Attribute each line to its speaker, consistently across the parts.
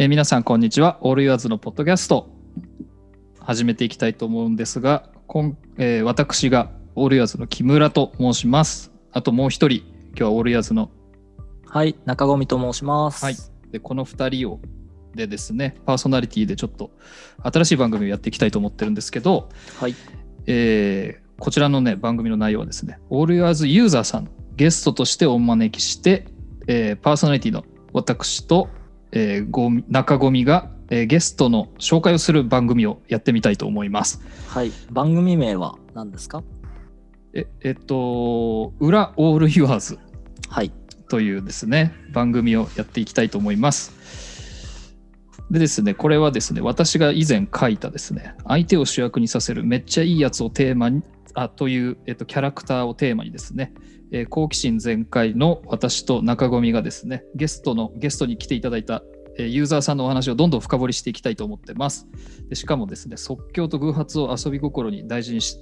Speaker 1: えー皆さんこんにちは。オールユアーズのポッドキャスト始めていきたいと思うんですが、こんえー私がオールユアーズの木村と申します。あともう一人、今日はオールユアーズの、
Speaker 2: はい、中込と申します。
Speaker 1: はい、でこの二人をでですね、パーソナリティでちょっと新しい番組をやっていきたいと思ってるんですけど、
Speaker 2: はい。
Speaker 1: えーこちらのね、番組の内容はですね、オールユアーズユーザーさん、ゲストとしてお招きして、えーパーソナリティの私と、えーご中込が、えーゲストの紹介をする番組をやってみたいと思います。
Speaker 2: はい。番組名は何ですか？
Speaker 1: ええっと、裏オールユアーズ
Speaker 2: はい。
Speaker 1: というですね、番組をやっていきたいと思います。でですね、これはですね、私が以前書いたですね、相手を主役にさせるめっちゃいいやつをテーマに、あという、えっと、キャラクターをテーマにですね、えー好奇心全開の私と中込がですね、ゲストの、ゲストに来ていただいた、えーユーザーさんのお話をどんどん深掘りしていきたいと思ってます。でしかもですね、即興と偶発を遊び心に大事にし、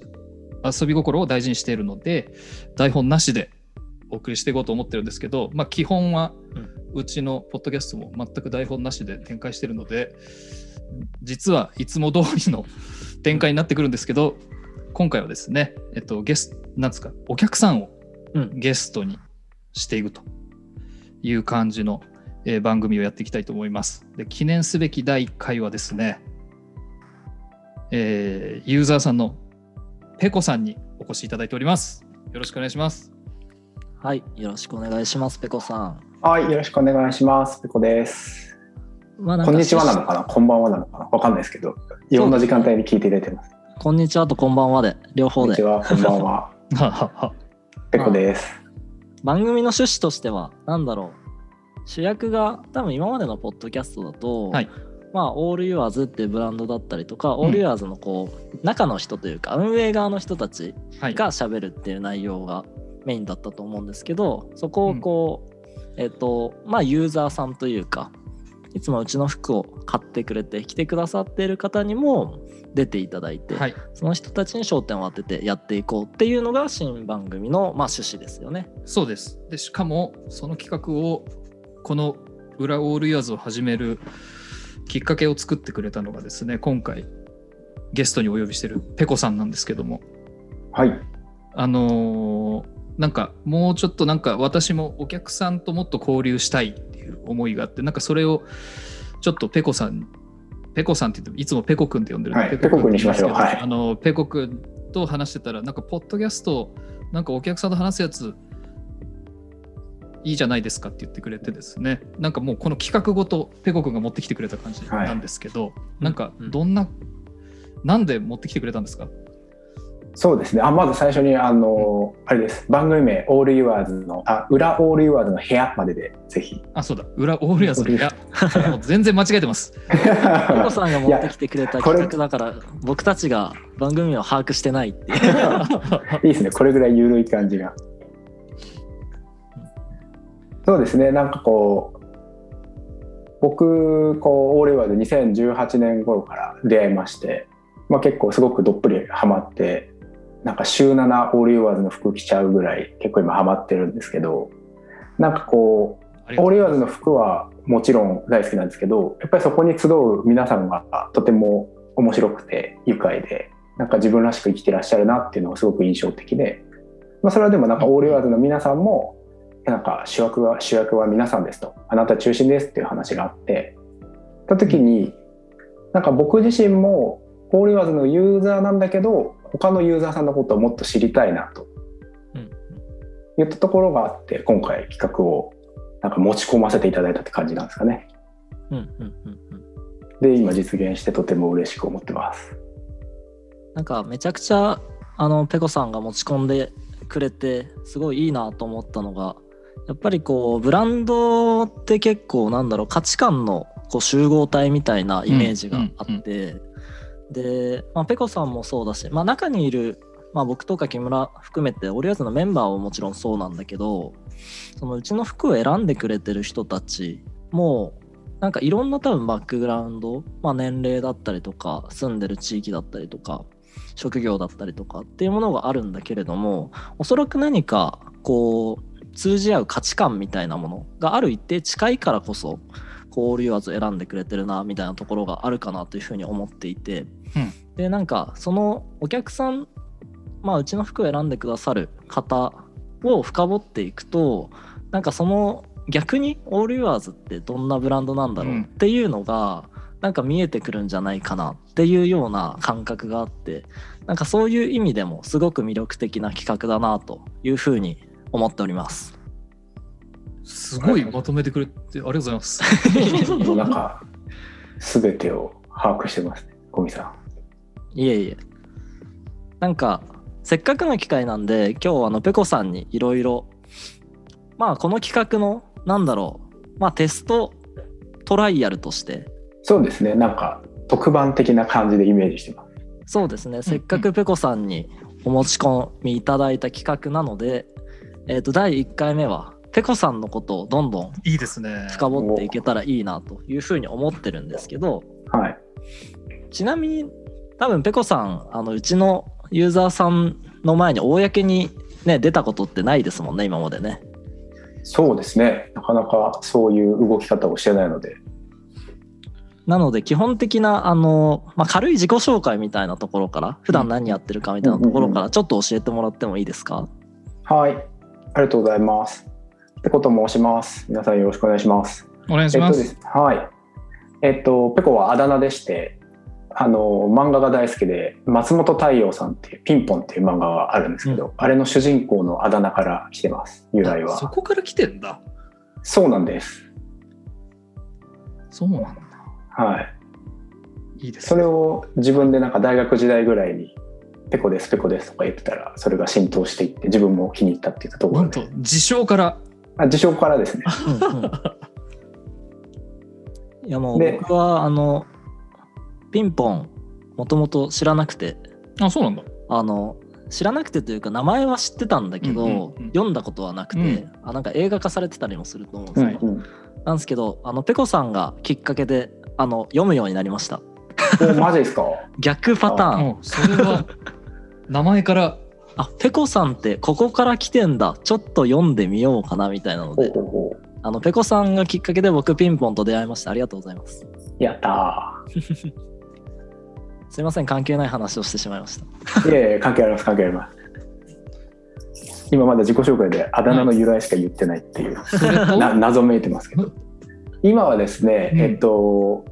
Speaker 1: 遊び心を大事にしているので、台本なしでお送りしていこうと思ってるんですけど、まあ、基本はうちのポッドキャストも全く台本なしで展開してるので実はいつも通りの展開になってくるんですけど今回はですね、えっと、ゲスなんですかお客さんを
Speaker 2: うん。
Speaker 1: ゲストにしていくという感じの、えー番組をやっていきたいと思います。で記念すべき第1回はですね、えーユーザーさんのペコさんにお越しいただいております。よろしくお願いします。
Speaker 2: はい。よろしくお願いします、ペコさん。
Speaker 3: はい、よろしくお願いします。ペコです。
Speaker 2: まあ、
Speaker 3: こんにちはなの
Speaker 2: か
Speaker 3: かな、こんばんはなのかな、わかんないですけど、いろんな時間帯に聞いていただいてます。
Speaker 2: こんにちはとこんばんはで、両方で。
Speaker 3: こんにちは、こんばんは。ペコです。
Speaker 2: 番組の趣旨としては、なんだろう。主役が、多分今までのポッドキャストだと、
Speaker 1: はい。
Speaker 2: まあ、オールユアーズっていうブランドだったりとか、オールユアーズのこう、中の人というか、運営側の人たち
Speaker 1: はい。
Speaker 2: が喋るっていう内容がメインだったと思うんですけどそこをこう、えっ、とまあユーザーさんというかいつもうちの服を買ってくれて来てくださっている方にも出ていただいて、
Speaker 1: はい
Speaker 2: その人たちに焦点を当ててやっていこうっていうのが新番組の、まあ、趣旨ですよね。
Speaker 1: そうです。で、しかも、その企画を、この裏オールイヤーズを始めるきっかけを作ってくれたのがですね、今回、ゲストにお呼びしてるペコさんなんですけども、
Speaker 3: はい。
Speaker 1: あのーなんか、もうちょっとなんか、私もお客さんともっと交流したいっていう思いがあって、なんかそれを、ちょっとペコさん、ペコさんって言っても、いつもペコくんって呼んでる
Speaker 3: はいペコくんにしましょう。はい。
Speaker 1: あの、ペコくんと話してたら、なんか、ポッドキャスト、なんかお客さんと話すやつ、いいじゃないですかって言ってくれてですね、なんかもうこの企画ごとペコくんが持ってきてくれた感じなんですけど、なん。か
Speaker 2: うん。
Speaker 1: どんな、なんで持ってきてくれたんですか？
Speaker 3: そうですね。あ、まず最初に、あの、あれです。番組名、オールユアーズの、あ、裏オールユアーズの部屋までで、ぜひ。
Speaker 1: あ、そうだ、裏オールヤーズのいや、もう全然間違えてます。
Speaker 2: ペコさんが持ってきてくれた企画だから僕たちが番組を把握してないっていう。
Speaker 3: いいですね。これぐらい緩い感じが。そうですね。なんかこう、僕、こう、オールユアーズ2018年頃から出会いまして、まあ結構すごくどっぷりハマって、なんか週7オールユアーズの服着ちゃうぐらい結構今ハマってるんですけど、なんかこう、オールユアーズの服はもちろん大好きなんですけどやっぱりそこに集う皆さんがとても面白くて愉快でなんか自分らしく生きてらっしゃるなっていうのがすごく印象的で、まあ、それはでもなんかオールユアーズの皆さんもなんか主役は主役は皆さんですと。あなた中心ですっていう話があってた時になんか僕自身もオールユアーズのユーザーなんだけど他のユーザーさんのことをもっと知りたいなと
Speaker 2: うん
Speaker 3: 言ったところがあって今回企画をなんか持ち込ませていただいたって感じなんですかね。
Speaker 2: うんうんうんうん
Speaker 3: で今実現してとても嬉しく思ってます。
Speaker 2: なんかめちゃくちゃあのペコさんが持ち込んでくれてすごいいいなと思ったのがやっぱりこうブランドって結構なんだろう価値観のこう集合体みたいなイメージがあって、で、まあ、ペコさんもそうだし、まあ、中にいる、まあ、僕とか木村含めてオリオーズのメンバーはもちろんそうなんだけどそのうちの服を選んでくれてる人たちもなんかいろんな多分バックグラウンド、まあ、年齢だったりとか住んでる地域だったりとか職業だったりとかっていうものがあるんだけれどもおそらく何かこう通じ合う価値観みたいなものがある一定近いからこそこうオールユアーズ選んでくれてるなみたいなところがあるかなというふうに思っていて、
Speaker 1: うん
Speaker 2: でなんかそのお客さんまあうちの服を選んでくださる方を深掘っていくとなんかその逆にオールユアーズってどんなブランドなんだろうっていうのが、なんか見えてくるんじゃないかなっていうような感覚があってなんかそういう意味でもすごく魅力的な企画だなというふうに思っております。
Speaker 1: すごいまとめてくれてありがとうございます。
Speaker 3: も うなんか、すべてを把握してますね、小見さ
Speaker 2: いえいえ。なんかせっかくの機会なんで今日はあのペコさんにいろいろまあこの企画のなんだろうまあテストトライアルとして
Speaker 3: ん。そうですね、なんか、特番的な感じでイメージしてます。
Speaker 2: そうですねせっかくペコさんにお持ち込みいただいた企画なので、えー、と第1回目はペコさんのことをどんどん
Speaker 1: いいですね。
Speaker 2: 深掘っていけたらいいなというふうに思ってるんですけど
Speaker 3: はい。
Speaker 2: ちなみに多分ペコさんあのうちのユーザーさんの前に公に、ね、出たことってないですもんね今までね。
Speaker 3: そうですね、なかなかそういう動き方をしてないので、
Speaker 2: なので基本的なあの、まあ、軽い自己紹介みたいなところから普段何やってるかみたいなところからちょっと教えてもらってもいいですか、
Speaker 3: はい、ありがとうございます。ペコと申します。皆さんよろしくお願いします。
Speaker 1: お願いしま。
Speaker 3: えっとですすはい。えっと、ペコはあだ名でして、あの、漫画が大好きで、松本太陽さんっていう、ピンポンっていう漫画があるんですけど、あれの主人公のあだ名から来てます、由来は。
Speaker 1: そこから来てんだ。
Speaker 3: そうなんです。
Speaker 1: そうなんだ。
Speaker 3: はい。
Speaker 1: いいです、
Speaker 3: それを自分でなんか大学時代ぐらいに、ペコです、ペコですとか言ってたら、それが浸透していって、自分も気に入ったって言ったところで。
Speaker 1: なんと、自称から。
Speaker 3: あ自称からですね。
Speaker 2: うんうん。いやもう
Speaker 3: で
Speaker 2: 僕はあのピンポンもともと知らなくて。
Speaker 1: あ、そうなんだ。
Speaker 2: あの知らなくてというか名前は知ってたんだけど、
Speaker 1: うんうんうん。
Speaker 2: 読んだことはなくて、
Speaker 1: うん。
Speaker 2: あなんか映画化されてたりもすると思うんですよ、
Speaker 3: うんうん。
Speaker 2: なんですけどあのペコさんがきっかけであの読むようになりました。
Speaker 3: おマジですか？
Speaker 2: 逆パターン。
Speaker 1: それは、名前から。
Speaker 2: あペコさんってここから来てんだちょっと読んでみようかなみたいなので。あのペコさんがきっかけで僕ピンポンと出会いましたありがとうございます
Speaker 3: やった
Speaker 2: すいません関係ない話をしてしまいました
Speaker 3: ー。いやいや、関係あります、関係あります。今まだ自己紹介であだ名の由来しか言ってないっていう、な謎めいてますけど。今はですね、
Speaker 1: うん
Speaker 3: えっと、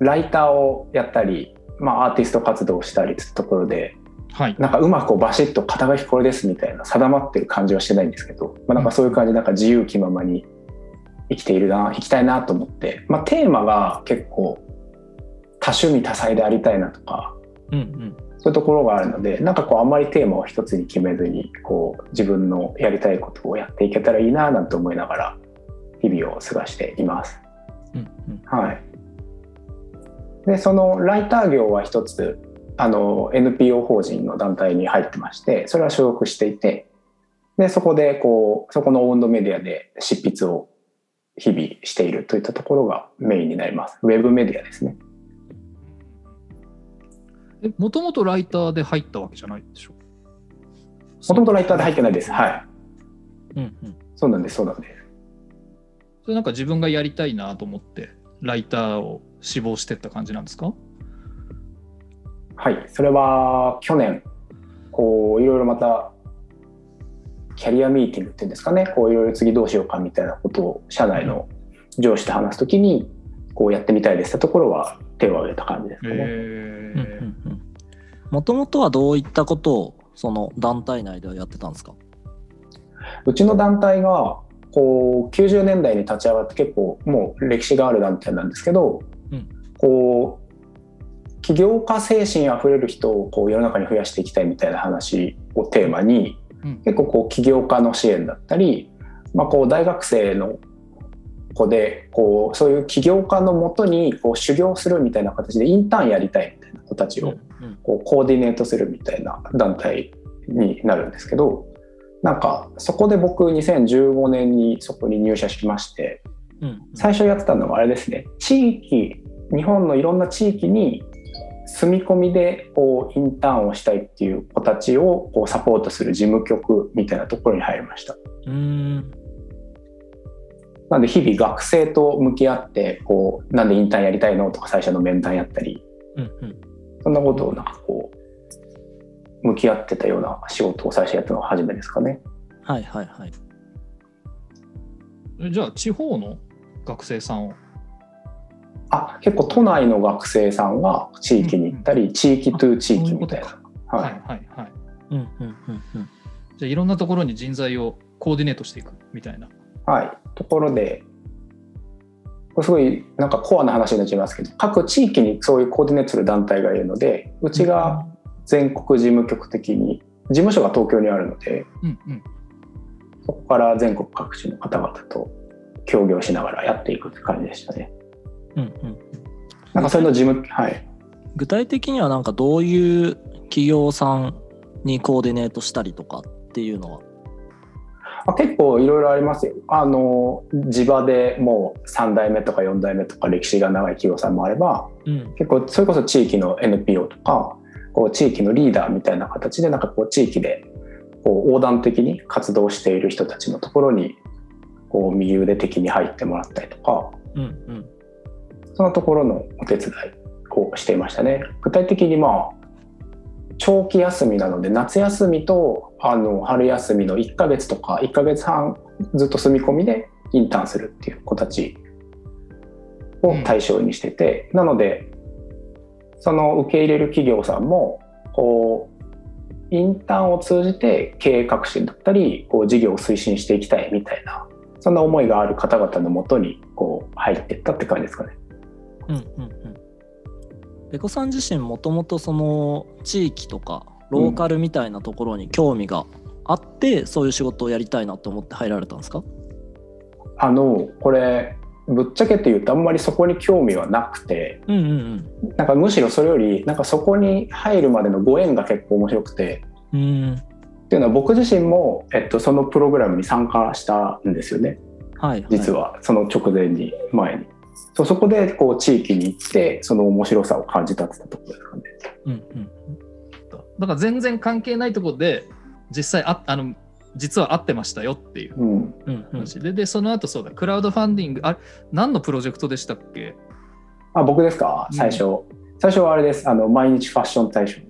Speaker 3: ライターをやったり、まあ、アーティスト活動をしたりってところで、
Speaker 1: はい。
Speaker 3: なんかうまくこうバシッと肩書きこれですみたいな定まってる感じはしてないんですけど、まあ、なんかそういう感じでなんか自由気ままに生きているな生きたいなと思って、まあ、テーマが結構多趣味多彩でありたいなとか
Speaker 2: うんうん
Speaker 3: そういうところがあるのでなんかこうあんまりテーマを一つに決めずにこう自分のやりたいことをやっていけたらいいななんて思いながら日々を過ごしています。
Speaker 2: うんうん
Speaker 3: はい、でそのライター業は一つあの NPO 法人の団体に入ってましてそれは所属していてでそこでこうそこのオウンドメディアで執筆を日々しているといったところがメインになります。ウェブメディアですね。
Speaker 1: え、もともとライターで入ったわけじゃないでしょ？
Speaker 3: もともとライターで入ってないです。はい。
Speaker 2: うんうん。
Speaker 3: そうなんですそうなんです。
Speaker 1: それなんか自分がやりたいなと思って、ライターを志望してった感じなんですか？
Speaker 3: はい。それは去年こういろいろまたキャリアミーティングっていうんですかね。こういろいろ次どうしようかみたいなことを社内の上司と話すときにこうやってみたいですってところは手を挙げた感じですかね。
Speaker 2: もともとはどういったことをその団体内ではやってたんですか？
Speaker 3: うちの団体がこう90年代に立ち上がって結構もう歴史がある団体なんですけど、
Speaker 2: うん。
Speaker 3: こう起業家精神あふれる人をこう世の中に増やしていきたいみたいな話をテーマに
Speaker 1: うん。
Speaker 3: 結構こう起業家の支援だったり、まあ、こう大学生の子でこうそういう起業家のもとにこう修行するみたいな形でインターンやりたいみたいな子たちを
Speaker 2: うん。
Speaker 3: こうコーディネートするみたいな団体になるんですけどなんかそこで僕2015年にそこに入社しまして最初やってたのはあれですね。地域日本のいろんな地域に住み込みでこうインターンをしたいっていう子たちをこうサポートする事務局みたいなところに入りました。
Speaker 2: うーん
Speaker 3: なんで日々学生と向き合ってこうなんでインターンやりたいのとか最初の面談やったり
Speaker 2: うんうん
Speaker 3: そんなことをなんかこう向き合ってたような仕事を最初やったのが初めですかね。
Speaker 2: はいはいはい。
Speaker 1: えじゃあ地方の学生さんを
Speaker 3: あ結構都内の学生さんが地域に行ったり、地域トゥ地域みたいな。
Speaker 1: は
Speaker 3: はい。い
Speaker 1: はいはい。
Speaker 2: うんうんうんうん。
Speaker 1: じゃあいろんなところに人材をコーディネートしていくみたいな。
Speaker 3: はい、ところでこれすごいなんかコアな話になっちゃいますけど各地域にそういうコーディネートする団体がいるのでうちが全国事務局的に事務所が東京にあるので
Speaker 1: うんうん。
Speaker 3: そこから全国各地の方々と協業しながらやっていくって感じでしたね。
Speaker 2: うんうん。
Speaker 3: なんかそれの事務はい
Speaker 2: 具体的にはなんかどういう企業さんにコーディネートしたりとかっていうのは？
Speaker 3: まあ、結構いろいろありますよ。あの地場でもう3代目とか4代目とか歴史が長い企業さんもあれば
Speaker 2: うん
Speaker 3: 結構それこそ地域の NPO とかこう地域のリーダーみたいな形でなんかこう地域でこう横断的に活動している人たちのところにこう右腕的に入ってもらったりとか
Speaker 2: うんうん
Speaker 3: そのところのお手伝いをしていましたね。具体的にまあ長期休みなので夏休みとあの春休みの1ヶ月とか1ヶ月半ずっと住み込みでインターンするっていう子たちを対象にしてて、なのでその受け入れる企業さんもこうインターンを通じて経営革新だったりこう事業を推進していきたいみたいなそんな思いがある方々のもとにこう入っていったって感じですかね。
Speaker 2: うんうんうん。ペコさん自身もともとその地域とかローカルみたいなところに興味があって、そういう仕事をやりたいなと思って入られたんですか？
Speaker 3: あのこれぶっちゃけて言うとあんまりそこに興味はなくて
Speaker 2: うんうん
Speaker 3: なんかむしろそれよりなんかそこに入るまでのご縁が結構面白くて
Speaker 2: うん。うん。
Speaker 3: っていうのは僕自身も、えっと、そのプログラムに参加したんですよね
Speaker 2: はい、はい。
Speaker 3: 実はその直前に前に。そうそこでこう地域に行ってその面白さを感じたってところですかね。
Speaker 2: うんうん。
Speaker 1: だから全然関係ないところで実際ああの実は会ってましたよっていう
Speaker 3: うん、
Speaker 2: うんうん。
Speaker 1: 話。ででその後そうだ。クラウドファンディングあれ何のプロジェクトでしたっけ？
Speaker 3: あ僕ですか？最初、最初はあれです。あの毎日ファッション大賞の。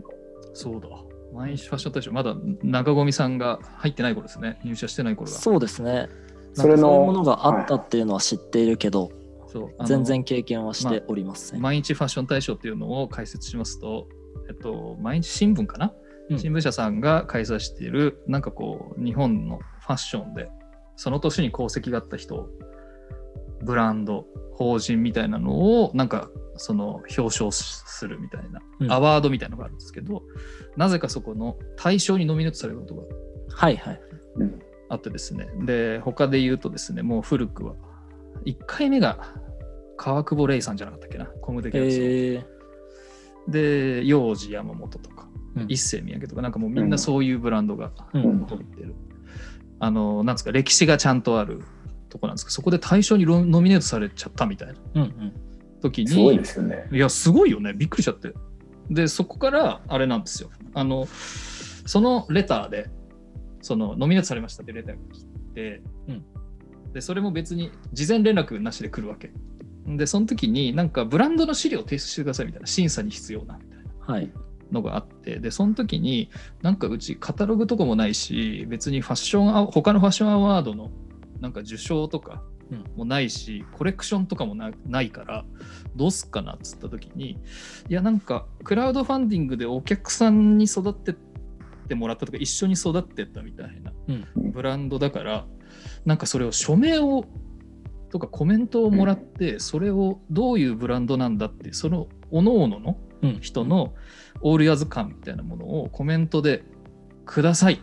Speaker 1: そうだ。毎日ファッション大賞。まだ中込さんが入ってない頃ですね。入社してない頃だ。
Speaker 2: そうですね。
Speaker 3: それの
Speaker 2: そういうものがあったっていうのは知っているけど、
Speaker 1: そう。
Speaker 2: 全然経験はしておりません。
Speaker 1: 毎日ファッション大賞っていうのを解説しますと、えっと、毎日新聞かな、
Speaker 2: うん。
Speaker 1: 新聞社さんが開催している、なんかこう、日本のファッションで、その年に功績があった人、ブランド、法人みたいなのを、なんか、その表彰するみたいな、
Speaker 2: うん。
Speaker 1: アワードみたいなのがあるんですけど、なぜかそこの対象にノミネートされることが
Speaker 2: はいはい。
Speaker 3: うん。
Speaker 1: あってですね、で、他で言うとですね、もう古くは、1回目が川久保玲さんじゃなかったっけな、コムデギャルソン
Speaker 2: え
Speaker 1: で、幼児山本とか、
Speaker 2: うん
Speaker 1: 一世三宅とか、なんかもうみんなそういうブランドが
Speaker 2: ー、う
Speaker 3: うん
Speaker 2: ん。
Speaker 1: 取ってる。あの、なんですか、歴史がちゃんとあるとこなんですけど、そこで対象にロノミネートされちゃったみたいな
Speaker 2: うんうん。
Speaker 1: 時に、
Speaker 3: すごいですよね。
Speaker 1: いや、すごいよね。びっくりしちゃって。で、そこから、あれなんですよ。あの、そのレターで、その、ノミネートされましたってレターが来て、
Speaker 2: うん
Speaker 1: で、それも別に事前連絡なしで来るわけ。で、その時に、なんか、ブランドの資料を提出してくださいみたいな、審査に必要な、みたいな。
Speaker 2: はい。
Speaker 1: のがあってでその時になんかうちカタログとかもないし別にファッションア他のファッションアワードのなんか受賞とか
Speaker 2: うん
Speaker 1: もないし、コレクションとかもなないからどうすっかなっつった時にいやなんかクラウドファンディングでお客さんに育ててもらったとか一緒に育ってったみたいな
Speaker 2: うん。
Speaker 1: ブランドだからなんかそれを署名をとかコメントをもらって、それをどういうブランドなんだってその各々の
Speaker 2: うん。
Speaker 1: 人のオールヤズ感みたいなものをコメントでください、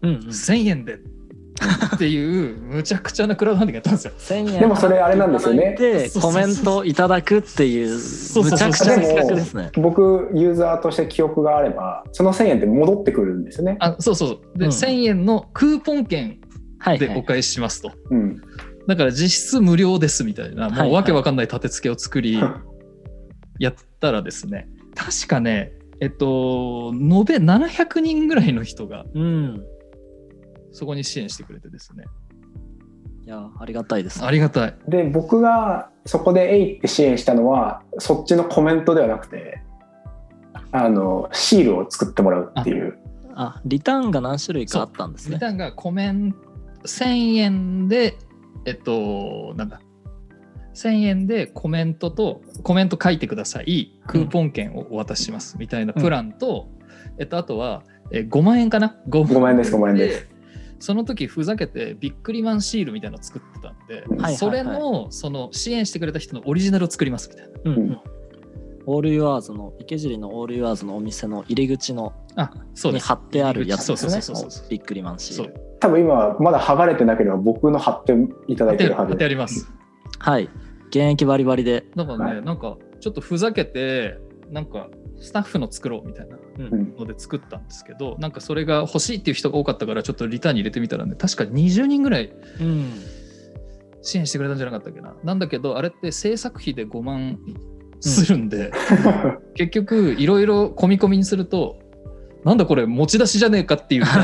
Speaker 2: うんうん。
Speaker 1: 1000円でっていうむちゃくちゃなクラウドファンディングやったんですよ。
Speaker 2: 1000円
Speaker 3: でもそれあれなんですよね
Speaker 2: でコメントいただくっていうむちゃくちゃな企画ですね。
Speaker 3: 僕ユーザーとして記憶があればその1000円って戻ってくるんですよね。
Speaker 1: あそうそうそうで、
Speaker 2: うん
Speaker 1: 1000円のクーポン券
Speaker 2: はい、はい。
Speaker 1: でお返ししますと、
Speaker 3: うん、
Speaker 1: だから実質無料ですみたいなもうわけわかんない立て付けを作りやったらですね。確かねえっと延べ700人ぐらいの人が
Speaker 2: うん。
Speaker 1: そこに支援してくれてですね。
Speaker 2: いやありがたいです、
Speaker 1: ありがたい。
Speaker 3: で僕がそこで「えい」って支援したのはそっちのコメントではなくてあのシールを作ってもらうっていう。
Speaker 2: あリターンが何種類かあったんですね。
Speaker 1: リターンがコメン1000円で、えっと、なんだ。1000円でコメントと、コメント書いてください。クーポン券をお渡しします。みたいなプランと、えっと、あとは、え5万円かな？5,
Speaker 3: 5万円です5万円です
Speaker 1: その時ふざけてビックリマンシールみたいなのを作ってたんで、
Speaker 3: はいはい
Speaker 2: はい
Speaker 1: それのその支援してくれた人のオリジナルを作りますみたいな。
Speaker 2: うんう
Speaker 3: うん
Speaker 2: んオールユアーズの池尻のオールユアーズのお店の入り口の
Speaker 1: あそうです。
Speaker 2: に貼ってあるやつですね
Speaker 1: そうそうそうそう
Speaker 2: ビックリマンシール。
Speaker 3: 多分今まだ剥がれてなければ僕の貼っていただいてるはず。
Speaker 1: ってあります。
Speaker 2: はい。現役バリバリで。
Speaker 1: だからね、
Speaker 3: はい。
Speaker 1: なんかちょっとふざけて、なんかスタッフの作ろうみたいな
Speaker 3: うん。
Speaker 1: ので作ったんですけど、なんかそれが欲しいっていう人が多かったから、ちょっとリターンに入れてみたらね、確か20人ぐらい
Speaker 2: うん
Speaker 1: 支援してくれたんじゃなかったっけな。なんだけど、あれって制作費で5万するんで、結局いろいろ込み込みにすると、なんだこれ持ち出しじゃねえかっていう。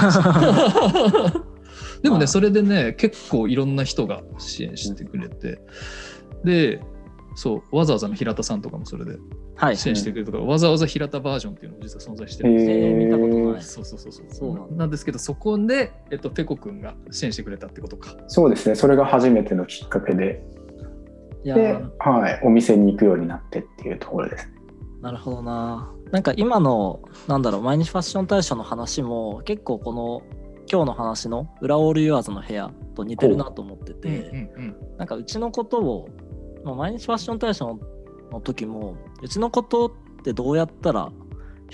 Speaker 1: でもね、
Speaker 2: まあ
Speaker 1: それでね、結構いろんな人が支援してくれて、で、そう、わざわざの平田さんとかもそれで
Speaker 2: はい。
Speaker 1: 支援してくれるとか、わざわざ平田バージョンっていうのも実は存在してるんですよ。
Speaker 2: えー。見たこと
Speaker 3: えー
Speaker 2: ない
Speaker 1: そうそうそうそう。
Speaker 2: そうなんだ。
Speaker 1: なんですけど、そこで、えっと、ペコ君が支援してくれたってことか。
Speaker 3: そうですね。それが初めてのきっかけで。
Speaker 2: いや
Speaker 3: で、はい、お店に行くようになってっていうところです。
Speaker 2: なるほどななんか今のなんだろう毎日ファッション大賞の話も結構この今日の話の「裏オールユアーズの部屋」と似てるなと思ってて、
Speaker 1: うんうん
Speaker 2: なんかうちのことを、まあ、毎日ファッション大賞の時もうちのことってどうやったら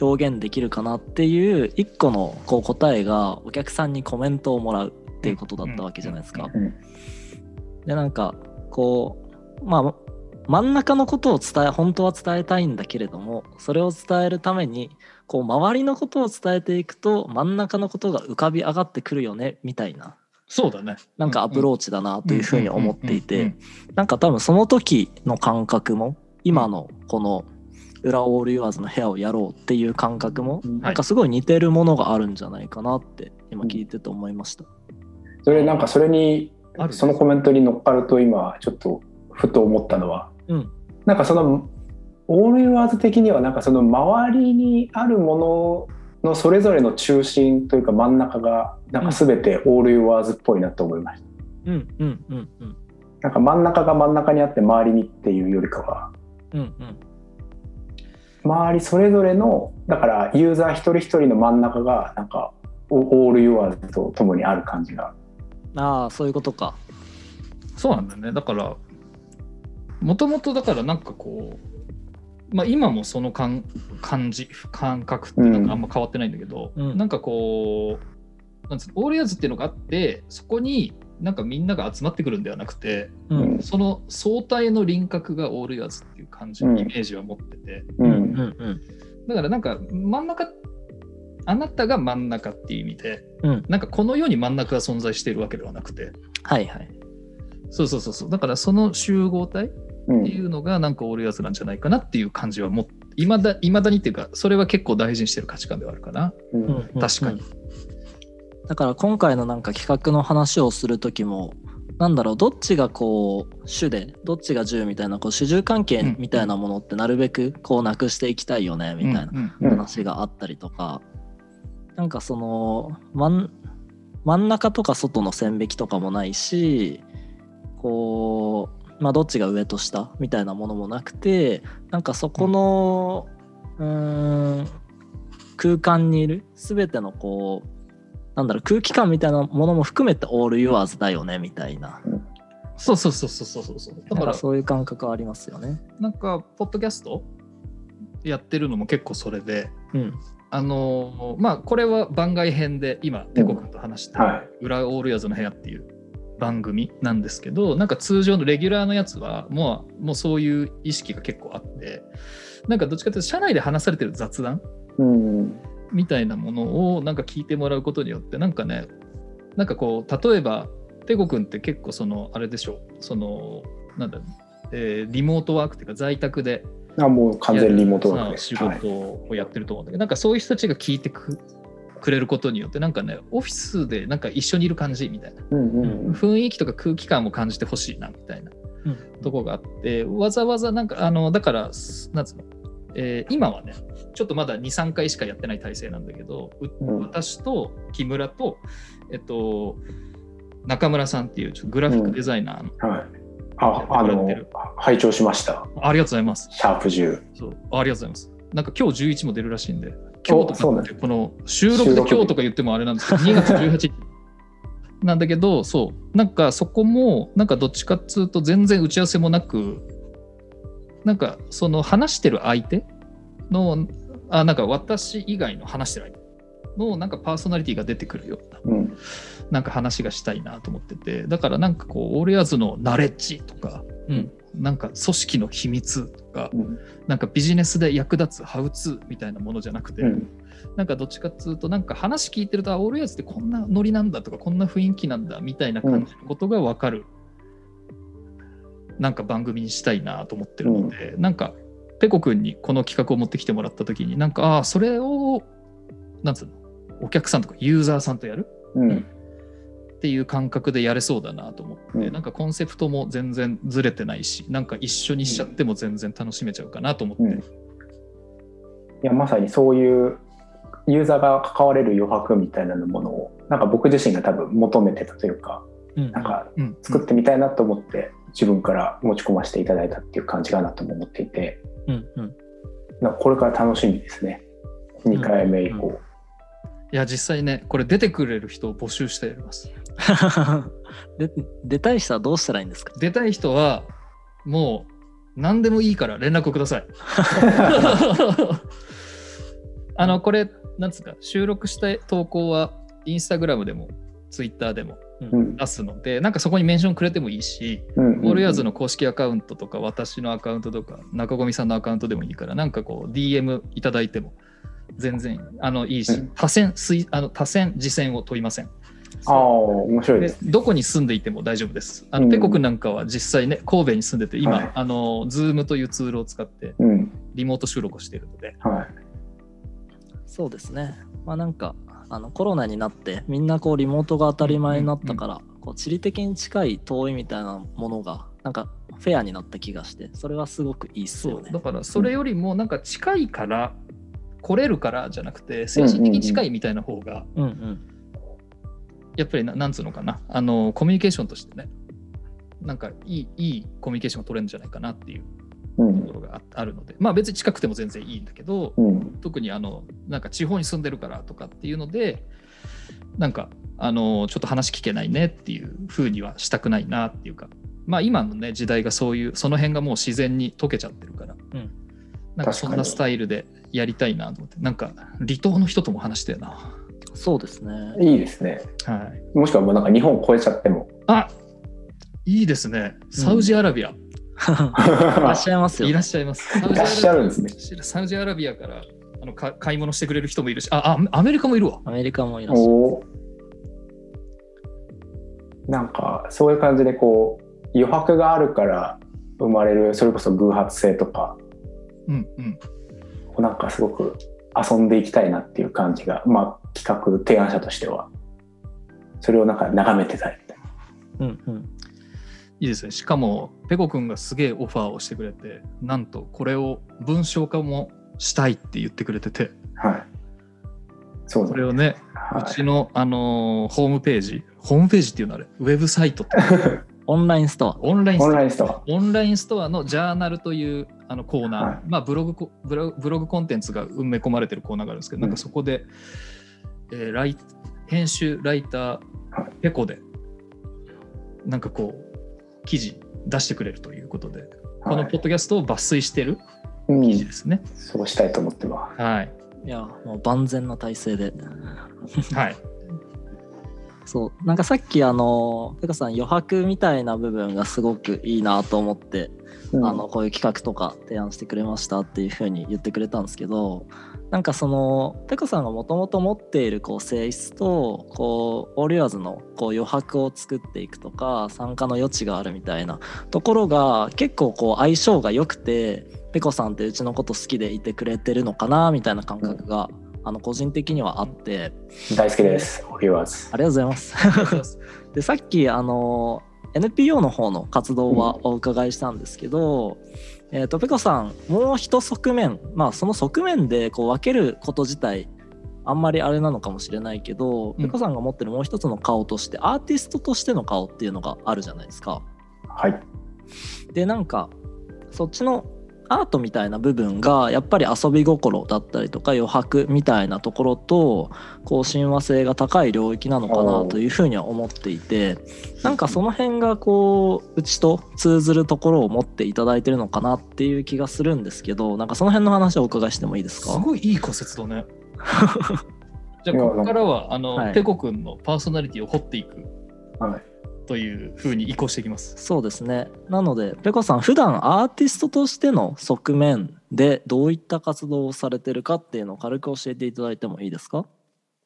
Speaker 2: 表現できるかなっていう一個のこう答えがお客さんにコメントをもらうっていうことだったわけじゃないですか。
Speaker 3: うん。
Speaker 2: でなんかこうまあ真ん中のことを伝え本当は伝えたいんだけれどもそれを伝えるためにこう周りのことを伝えていくと真ん中のことが浮かび上がってくるよねみたいな。
Speaker 1: そうだね。
Speaker 2: なんかアプローチだなというふうに思っていて。なんか多分その時の感覚も今のこの「裏オールユアーズの部屋をやろう」っていう感覚もなんかすごい似てるものがあるんじゃないかなって今聞いてて思いました。
Speaker 3: それなんかそれに
Speaker 1: ある
Speaker 3: そのコメントに乗っかると今ちょっとふと思ったのは
Speaker 2: うん
Speaker 3: なんかそのオールユアーズ的にはなんかその周りにあるもののそれぞれの中心というか真ん中がなんか全てオールユアーズっぽいなと思いました。
Speaker 2: うんうんうんうん
Speaker 3: なんか真ん中が真ん中にあって周りにっていうよりかは
Speaker 2: うんうん
Speaker 3: 周りそれぞれのだからユーザー一人一人の真ん中がなんかオオールユアーズとともにある感じが
Speaker 2: ああそういうことか。
Speaker 1: そうなんだよね。だから、もともとだからなんかこう、まあ今もその感感じ、感覚ってなん。かあんま変わってないんだけど、
Speaker 2: うん。
Speaker 1: なんかこう、なんつうのオールヤーズっていうのがあって、そこになんかみんなが集まってくるんではなくて、
Speaker 2: う
Speaker 3: うん。
Speaker 2: ん
Speaker 1: その相対の輪郭がオールヤーズっていう感じのイメージは持ってて、
Speaker 3: う
Speaker 2: うんん。うん。
Speaker 1: だからなんか真ん中、あなたが真ん中っていう意味で、
Speaker 2: うん。
Speaker 1: なんかこの世に真ん中が存在しているわけではなくて、
Speaker 2: はいはい。
Speaker 1: そうそうそうそう、だからその集合体っ
Speaker 3: うん。
Speaker 1: ていうのがなんかオールヤーズなんじゃないかなっていう感じはもいまだいまだにっていうかそれは結構大事にしてる価値観ではあるかな。
Speaker 3: うん。
Speaker 2: うんうん
Speaker 1: 確かに、
Speaker 2: だから今回のなんか企画の話をする時もなんだろうどっちがこう主でどっちが従みたいなこう主従関係みたいなものってなるべくこうなくしていきたいよねみたいな
Speaker 1: うん
Speaker 3: うん
Speaker 2: 話があったりとか、なんかその真ん真ん中とか外の線引きとかもないしこうまあどっちが上と下みたいなものもなくてなんかそこのうーん空間にいる全てのこうなんだろう空気感みたいなものも含めてオールユアーズだよねみたいな。
Speaker 1: そうそうそうそうそうそう。そうだから
Speaker 2: かそういう感覚はありますよね。
Speaker 1: なんかポッドキャストやってるのも結構それで
Speaker 2: うん。
Speaker 1: あのーまあこれは番外編で今ペコ君と話してる
Speaker 3: はい「
Speaker 1: 裏オールヤーズの部屋」っていう番組なんですけどなんか通常のレギュラーのやつはもうもうそういう意識が結構あってなんかどっちかというと社内で話されてる雑談
Speaker 3: うん
Speaker 1: みたいなものをなんか聞いてもらうことによってなんかねなんかこう例えばペコ君って結構そのあれでしょそのなんだろう、えーリモートワークっていうか在宅で
Speaker 3: あもう完全にリモートワークです。
Speaker 1: 仕事をやってると思うんだけど、なんかそういう人たちが聞いてくくれることによってなんかねオフィスでなんか一緒にいる感じみたいな。
Speaker 3: うんうん
Speaker 1: 雰囲気とか空気感も感じてほしいなみたいな
Speaker 2: うん。
Speaker 1: とこがあってわざわざなんかあのだからなんつうの、えー今はねちょっとまだ23回しかやってない体制なんだけど、う
Speaker 3: うん。
Speaker 1: 私と木村と、えっと、中村さんっていうグラフィックデザイナーの、
Speaker 3: はい。あ、あの拝聴しました。
Speaker 1: ありがとうございます。
Speaker 3: シャープ10。
Speaker 1: そうありがとうございます。なんか今日11も出るらしいんで今日とかってこの収録で今日とか言ってもあれなんですけど2月18日なんだけどそうなんかそこもなんかどっちかっつうと全然打ち合わせもなくなんかその話してる相手のあなんか私以外の話してる相手のなんかパーソナリティが出てくるような
Speaker 3: うん。
Speaker 1: なんか話がしたいなと思っててだからなんかこうオールヤーズのナレッジとか
Speaker 2: うん
Speaker 1: なんか組織の秘密とか
Speaker 3: うん。
Speaker 1: なんかビジネスで役立つハウツーみたいなものじゃなくて、
Speaker 3: うん。
Speaker 1: なんかどっちかっつうとなんか話聞いてるとあオールヤーズってこんなノリなんだとかこんな雰囲気なんだみたいな感じのことが分かる、なんか番組にしたいなと思ってるので、なんかペコ君にこの企画を持ってきてもらった時になんかああそれをなんつうのお客さんとかユーザーさんとやる
Speaker 3: うん。
Speaker 1: っていう感覚でやれそうだなと思って、
Speaker 3: うん。
Speaker 1: なんかコンセプトも全然ずれてないしなんか一緒にしちゃっても全然楽しめちゃうかなと思って、
Speaker 3: うん。いや、まさにそういうユーザーが関われる余白みたいなものを、なんか僕自身が多分求めてたというか、
Speaker 2: うん。
Speaker 3: なんか
Speaker 1: うん。
Speaker 3: 作ってみたいなと思って自分から持ち込ませていただいたっていう感じかなとも思っていて、
Speaker 2: うんうん。
Speaker 3: なんかこれから楽しみですね。2回目以降。
Speaker 1: いや実際ねこれ出てくれる人を募集してやります
Speaker 2: で出たい人はどうしたらいいんですか？
Speaker 1: 出たい人はもう何でもいいから連絡をください。あのこれなんつうか収録した投稿はインスタグラムでもツイッターでも
Speaker 3: うん。
Speaker 1: 出すのでなんかそこにメンションくれてもいいし
Speaker 3: うん
Speaker 1: オールヤーズの公式アカウントとか私のアカウントとか中込さんのアカウントでもいいからなんかこう DM いただいても全然あのいいし、
Speaker 3: うん。
Speaker 1: 他薦水あの他薦自薦を問いません
Speaker 3: ああ、面白いで。
Speaker 1: ですどこに住んでいても大丈夫です。あの、
Speaker 3: うん
Speaker 1: ペコ君なんかは実際ね、神戸に住んでて、今、
Speaker 3: はい
Speaker 1: あの、ズームというツールを使って
Speaker 3: うん。
Speaker 1: リモート収録をしているので、
Speaker 3: はい。
Speaker 2: そうですね。まあなんかあのコロナになってみんなこうリモートが当たり前になったから、こう地理的に近い遠いみたいなものがなんかフェアになった気がしてそれはすごくいいっすよね
Speaker 1: そうだ。からそれよりもなんか近いから、来れるからじゃなくて、精神的に近いみたいな方が、
Speaker 2: うんうん
Speaker 1: やっぱりななんつうのかな、あの、コミュニケーションとしてね、なんかいいいいコミュニケーションが取れるんじゃないかなっていう
Speaker 3: うん。
Speaker 1: ところがああるので、まあ別に近くても全然いいんだけど、
Speaker 3: うん。
Speaker 1: 特にあのなんか地方に住んでるからとかっていうのでなんかあのちょっと話聞けないねっていう風にはしたくないなっていうか。まあ今のね時代がそういうその辺がもう自然に溶けちゃってるから、
Speaker 2: うん。
Speaker 1: なんかそんなスタイルでやりたいなと思って。なんか離島の人とも話してるな
Speaker 2: そうですね。
Speaker 3: いいですね。
Speaker 1: はい
Speaker 3: もしくはもうなんか日本を超えちゃっても。
Speaker 1: あいいですねサウジアラビア、
Speaker 2: いらっしゃいますよ。
Speaker 1: いらっしゃいますサウ
Speaker 3: いらっしゃるんですね。
Speaker 1: サウジアラビアからあのか買い物してくれる人もいるしああアメリカもいるわ
Speaker 2: アメリカもいらっしゃる。
Speaker 3: なんかそういう感じでこう余白があるから生まれるそれこそ偶発性とか
Speaker 1: うんうん
Speaker 3: なんかすごく遊んでいきたいなっていう感じがまあ企画提案者としては。それをなんか眺めてたりみたいな。
Speaker 2: うんうん。
Speaker 1: いいですね。しかも、ペコ君がすげえオファーをしてくれて、なんとこれを文章化もしたいって言ってくれてて、
Speaker 3: はい。そうだ
Speaker 1: それをね、
Speaker 3: は
Speaker 1: うちの、あのーホームページ、ホームページっていうのあれ、ウェブサイトって
Speaker 2: オンラインストア。
Speaker 1: オンラインストア。オンラインストア。のジャーナルというあのコーナー、
Speaker 3: はい。
Speaker 1: まあブログコブロブログコンテンツが埋め込まれてるコーナーがあるんですけど、なんかそこで、えーライ編集ライター
Speaker 3: はい
Speaker 1: ペコで、なんかこう、記事出してくれるということで、この
Speaker 3: はい
Speaker 1: ポッドキャストを抜粋してる
Speaker 3: うん
Speaker 1: 記事ですね。
Speaker 3: そうしたいと思ってま
Speaker 1: はい。
Speaker 2: いや、もう万全な体制で。
Speaker 1: はい。
Speaker 2: そう、なんかさっきあの、ペカさん余白みたいな部分がすごくいいなと思って、
Speaker 3: す、うん
Speaker 2: あのこういう企画とか提案してくれましたっていうふうに言ってくれたんですけどなんかそのペコさんがもともと持っているこう性質とこうオールヤーズのこう余白を作っていくとか参加の余地があるみたいなところが結構こう相性が良くてペコさんってうちのこと好きでいてくれてるのかなみたいな感覚があの個人的にはあって
Speaker 3: 大好きです。オリワーズ。
Speaker 2: ありがとうございます。で さっきあの NPO の方の活動はお伺いしたんですけど、えー、とペコさんもう一側面まあその側面でこう分けること自体あんまりあれなのかもしれないけど、
Speaker 1: うん
Speaker 2: ペコさんが持ってるもう一つの顔としてアーティストとしての顔っていうのがあるじゃないですか。
Speaker 3: はい。
Speaker 2: でなんかそっちのアートみたいな部分がやっぱり遊び心だったりとか余白みたいなところとこう親和性が高い領域なのかなというふうには思っていてなんかその辺がこううちと通ずるところを持っていただいてるのかなっていう気がするんですけどなんかその辺の話をお伺いしてもいいです
Speaker 1: す
Speaker 2: か
Speaker 1: ごいいい仮説だね。じゃあここからはあの、
Speaker 2: はい
Speaker 1: ペコ君のパーソナリティを掘っていく
Speaker 3: はい。
Speaker 1: というふうに移行していきます。
Speaker 2: そうですねなのでペコさん普段アーティストとしての側面でどういった活動をされてるかっていうのを軽く教えていただいてもいいですか？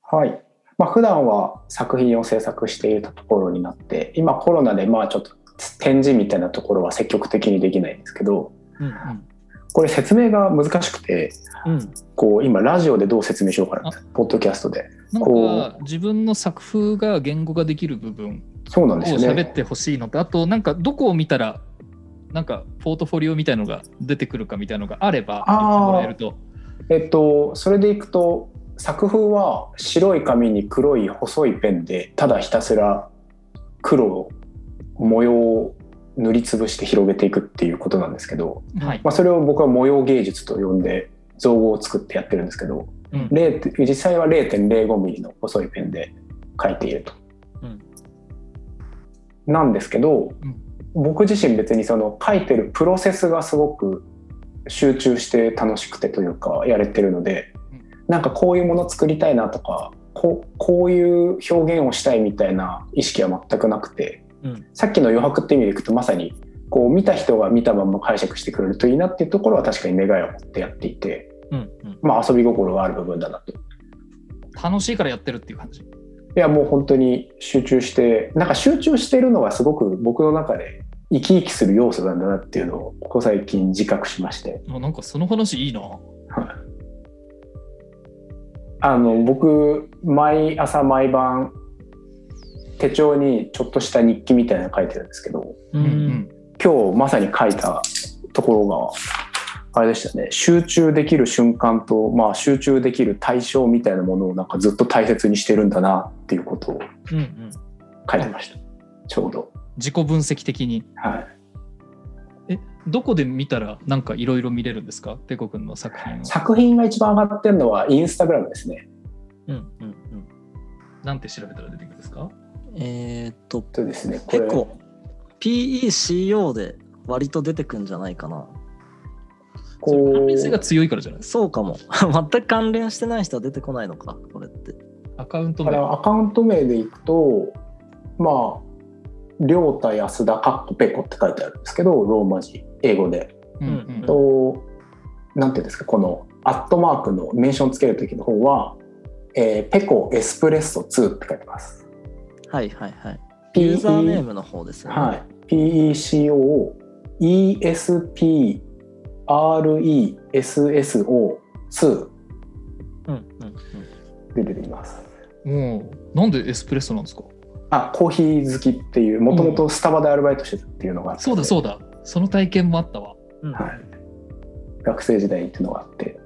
Speaker 3: はい。まあ、普段は作品を制作しているところになって、今コロナでまあちょっと展示みたいなところは積極的にできないんですけど、
Speaker 2: うん
Speaker 3: これ説明が難しくて、
Speaker 2: うん
Speaker 3: こう今ラジオでどう説明しようかなって、ポッドキャストで。
Speaker 1: なん
Speaker 3: こ
Speaker 1: か自分の作風が言語ができる部分を
Speaker 3: そうなんですよね。
Speaker 1: 喋ってほしいのと、あとなんかどこを見たらなんかポートフォリオみたいのが出てくるかみたいのがあればもらえると。
Speaker 3: えっと、それでいくと、作風は白い紙に黒い細いペンで、ただひたすら黒、模様を塗りつぶして広げていくっていうことなんですけど、
Speaker 1: はい。
Speaker 3: まあ、それを僕は模様芸術と呼んで造語を作ってやってるんですけど、
Speaker 1: うん
Speaker 3: 0実際は0.05ミリの細いペンで書いていると。
Speaker 2: うん
Speaker 3: なんですけど、
Speaker 1: うん
Speaker 3: 僕自身別にその書いてるプロセスがすごく集中して楽しくてというかやれてるので、
Speaker 1: うん
Speaker 3: なんかこういうもの作りたいなとかこうこういう表現をしたいみたいな意識は全くなくて、
Speaker 2: うん
Speaker 3: さっきの余白って意味でいくとまさにこう見た人が見たまま解釈してくれるといいなっていうところは確かに願いを持ってやっていて、
Speaker 2: うんうん
Speaker 3: まあ、遊び心がある部分だなと。
Speaker 1: 楽しいからやってるっていう感じ。
Speaker 3: いやもう本当に集中してなんか集中してるのがすごく僕の中で生き生きする要素なんだなっていうのをここ最近自覚しまして。
Speaker 1: あなんかその話いいな。
Speaker 3: あの僕毎朝毎晩手帳にちょっとした日記みたいなの書いてるんですけど
Speaker 2: う
Speaker 1: うんん。
Speaker 3: 今日まさに書いたところがあれでしたね集中できる瞬間と、まあ、集中できる対象みたいなものをなんかずっと大切にしてるんだなっていうことを
Speaker 2: うんうん
Speaker 3: 書いてましたちょうど。
Speaker 1: 自己分析的に。
Speaker 3: はい
Speaker 1: え、どこで見たらなんかいろいろ見れるんですか？ペコ君の作品を。
Speaker 3: 作品が一番上がってるのはインスタグラムですね。
Speaker 2: うんうんうん
Speaker 1: なんて調べたら出てくるんですか？
Speaker 2: えーっと
Speaker 3: ですね。これ
Speaker 2: 結構 PECO で割と出てくんじゃないかな
Speaker 1: それ
Speaker 3: こ
Speaker 1: 関連性が
Speaker 3: う
Speaker 1: 強いからじゃない？
Speaker 2: そうかも 全く関連してない人は出てこないのかこれって
Speaker 1: か。アカウント名。
Speaker 3: アカウント名でいくと、まあ、亮太安田かっこペコって書いてあるんですけど、ローマ字、英語で。
Speaker 1: うんうん
Speaker 2: うん
Speaker 3: と、なんていうんですか、このアットマークのメンションつけるときの方は、えーペコエスプレッソ2って書いてます。
Speaker 2: はいはいはいユーザーネームの方ですよね、
Speaker 3: はい。PECO ESPRESSO2
Speaker 2: うんうんうん
Speaker 3: で出てきます。
Speaker 1: もう、なんでエスプレッソなんですか？
Speaker 3: あ、コーヒー好きっていう、もともとスタバでアルバイトしてたっていうのがあって、
Speaker 1: そうだそうだ。その体験もあったわ。
Speaker 2: うん
Speaker 3: はい。学生時代にっていうのがあって。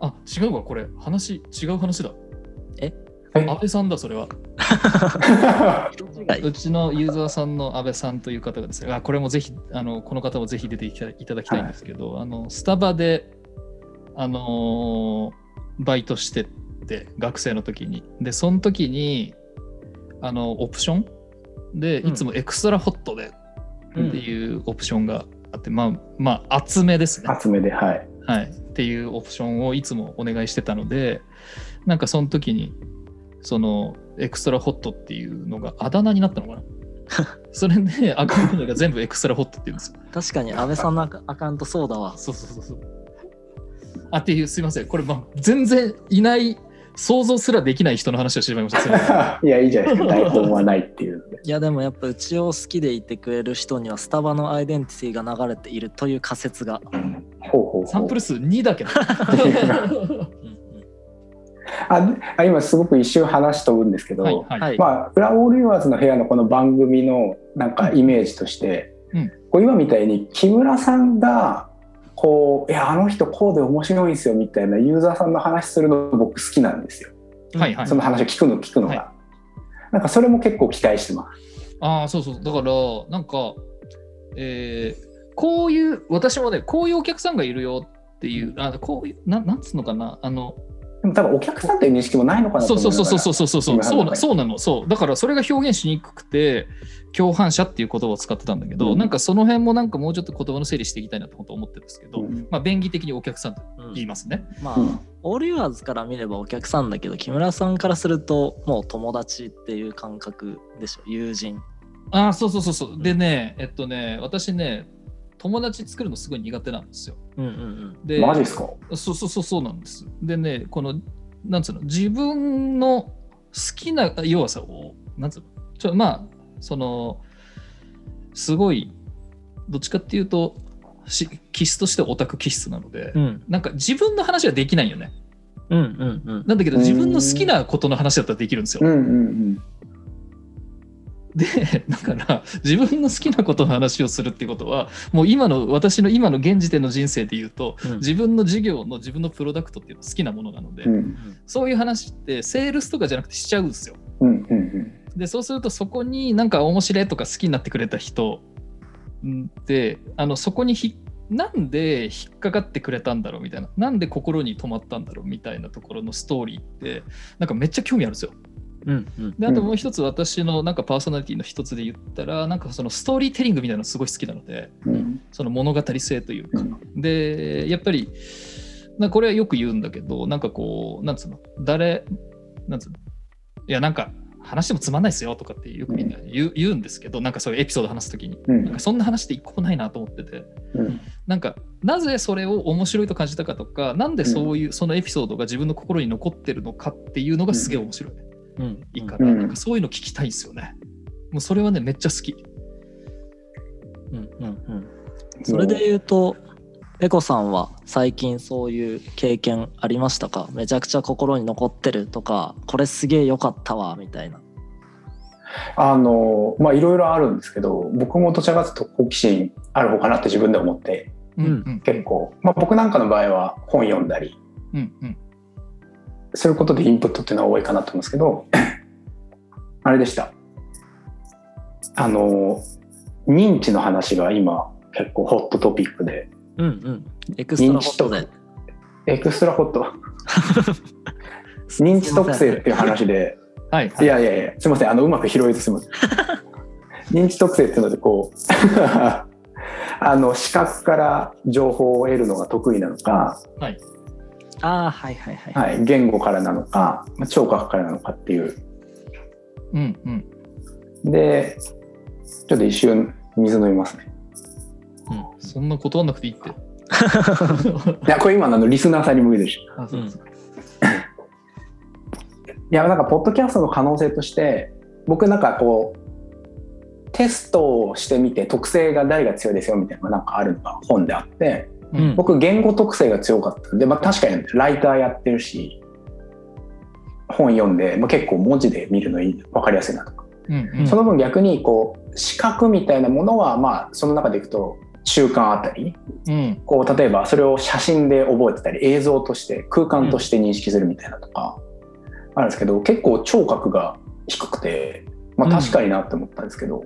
Speaker 1: あ、違うわ、これ。話、違う話だ。
Speaker 2: え？
Speaker 3: え
Speaker 1: 安倍さんだ、それは。
Speaker 2: はいう
Speaker 1: ちのユーザーさんの安倍さんという方がですね、あこれもぜひ、あのこの方もぜひ出ていただきたいんですけど、あのスタバで、あのーバイトしてって、学生の時に。で、その時に、あの、オプションで、
Speaker 2: うん
Speaker 1: いつもエクストラホットで
Speaker 2: うん
Speaker 1: っていうオプションがあって、まあ、まあ、厚めですね。
Speaker 3: 厚めで、はい。
Speaker 1: はい、っていうオプションをいつもお願いしてたのでなんかその時にそのエクストラホットっていうのがあだ名になったのかな？それでアカウント名が全部エクストラホットって言うんですよ。
Speaker 2: 確かに安倍さんのアカアカウントそうだわ
Speaker 1: そうそうそうそう。あっていうすいませんこれ、まあ、全然いない想像すらできない人の話をしてしまいましたすいません。
Speaker 3: いや、いいじゃないですか。台本はないっていう。
Speaker 2: いやでもやっぱうちを好きでいてくれる人にはスタバのアイデンティティが流れているという仮説が、
Speaker 3: ほうほうほう。
Speaker 1: サンプル数2だけど。
Speaker 2: うん
Speaker 3: ああ今すごく一瞬話飛ぶんですけど、
Speaker 1: はいはい。
Speaker 2: はい
Speaker 3: まあ、フラオールユアーズの部屋のこの番組のなんかイメージとして、
Speaker 1: うん
Speaker 3: こう今みたいに木村さんがこう「いやあの人こうで面白いんですよ」みたいなユーザーさんの話するの僕好きなんですよ。
Speaker 1: はいはい
Speaker 3: その話を聞くの聞くのが、
Speaker 1: は
Speaker 3: なんかそれも結構期待してます。
Speaker 1: ああ、そうそう。だから、なんか、えーこういう、私もね、こういうお客さんがいるよっていう、あこういう、ななんつうのかな、あの、
Speaker 3: でも多分お客さんという認識もないのかなと
Speaker 1: そう
Speaker 3: 思
Speaker 1: そうそうそうそうそうそう。そうそうなの。そう。だからそれが表現しにくくて共犯者っていう言葉を使ってたんだけど、
Speaker 3: うん。
Speaker 1: なんかその辺もなんかもうちょっと言葉の整理していきたいなと思ってるんですけど、
Speaker 3: うん。
Speaker 1: まあ便宜的にお客さんと
Speaker 2: うん
Speaker 1: 言いますね、
Speaker 2: まあ、
Speaker 3: うん
Speaker 2: オールユアーズから見ればお客さんだけど木村さんからするともう友達っていう感覚でしょ。友人。
Speaker 1: ああそうそうそうそう。でねえっとね私ね友達作るのすごい苦手なんですよ。
Speaker 2: うんうん
Speaker 1: で
Speaker 3: マジですか？
Speaker 1: そうそうそうそうなんです。でねこのなんつうの自分の好きな弱さをなんつうの？ちょまあそのすごいどっちかっていうとし気質としてオタク気質なので、
Speaker 2: うん。うん
Speaker 1: なんか自分の話はできないよね。
Speaker 2: うんうんうん。
Speaker 1: なんだけど自分の好きなことの話だったらできるんですよ、
Speaker 3: うんうんうん
Speaker 1: で だから自分の好きなことの話をするってことはもう今の私の今の現時点の人生で言うと
Speaker 2: うん
Speaker 1: 自分の事業の自分のプロダクトっていうのは好きなものなので、
Speaker 3: うん
Speaker 1: そういう話ってセールスとかじゃなくてしちゃうんですよ。
Speaker 3: うんうんうん
Speaker 1: でそうするとそこになんか面白いとか好きになってくれた人んであのそこにひなんで引っかかってくれたんだろうみたいななんで心に留まったんだろうみたいなところのストーリーってなんかめっちゃ興味あるんですよ。
Speaker 2: うんうん。
Speaker 1: であともう一つ私のなんかパーソナリティの一つで言ったらなんかそのストーリーテリングみたいなのすごい好きなので
Speaker 3: うん。
Speaker 1: その物語性というか。
Speaker 3: うん。
Speaker 1: でやっぱりなこれはよく言うんだけどなんかこうなんつうの？誰なんつうの？いやなんか話してもつまんないですよとかってよくみんな言う,、言うんですけどなんかそういうエピソード話すときに。
Speaker 3: うん。
Speaker 1: なんかそんな話って一個もないなと思ってて。
Speaker 3: うん。
Speaker 1: なんかなぜそれを面白いと感じたかとかなんでそういうそのエピソードが自分の心に残ってるのかっていうのがすげえ面白い、
Speaker 2: うん。
Speaker 1: いいから、
Speaker 3: うん。
Speaker 1: なんかそういうの聞きたいんですよね。もうそれはねめっちゃ好き。
Speaker 2: うんうんうん。それで言うとペコさんは最近そういう経験ありましたか？めちゃくちゃ心に残ってるとかこれすげえ良かったわみたいな。
Speaker 3: あのまあいろいろあるんですけど僕もどちらかというと好奇心ある方かなって自分で思って。
Speaker 1: うん
Speaker 2: うん。
Speaker 3: 結構、まあ、僕なんかの場合は本読んだり。
Speaker 1: うんうん
Speaker 3: することでインプットっていうのは多いかなと思うんですけど あれでした。あの認知の話が今結構ホットトピックで。
Speaker 2: うんうん。エクストラホットで。
Speaker 3: エクストラホット。認知特性っていう話で。
Speaker 1: はい。
Speaker 3: いやいやいやすいません。あのうまく拾えずすみません認知特性っていうのでこう あの視覚から情報を得るのが得意なのか、
Speaker 2: ああはいはいはい、
Speaker 3: はい、言語からなのか、まあ、聴覚からなのかっていう。
Speaker 1: うんうん。
Speaker 3: でちょっと一瞬水飲みますね。
Speaker 1: そんな断んなくていいって。
Speaker 3: いやこれ今のあのリスナーさんに向けてるし
Speaker 1: あそうです
Speaker 3: いやなんかポッドキャストの可能性として僕なんかこうテストをしてみて特性が誰が強いですよみたいなのがなんかあるのが本であって
Speaker 2: うん。
Speaker 3: 僕言語特性が強かった。んで、まあ、確かにライターやってるし本読んで、まあ、結構文字で見るのいい分かりやすいなとか、
Speaker 1: うんうん。
Speaker 3: その分逆にこう視覚みたいなものはまあその中でいくと中間あたり。
Speaker 1: うん。
Speaker 3: こう例えばそれを写真で覚えてたり映像として空間として認識するみたいなとかあるんですけど、結構聴覚が低くて、まあ、確かになって思ったんですけど、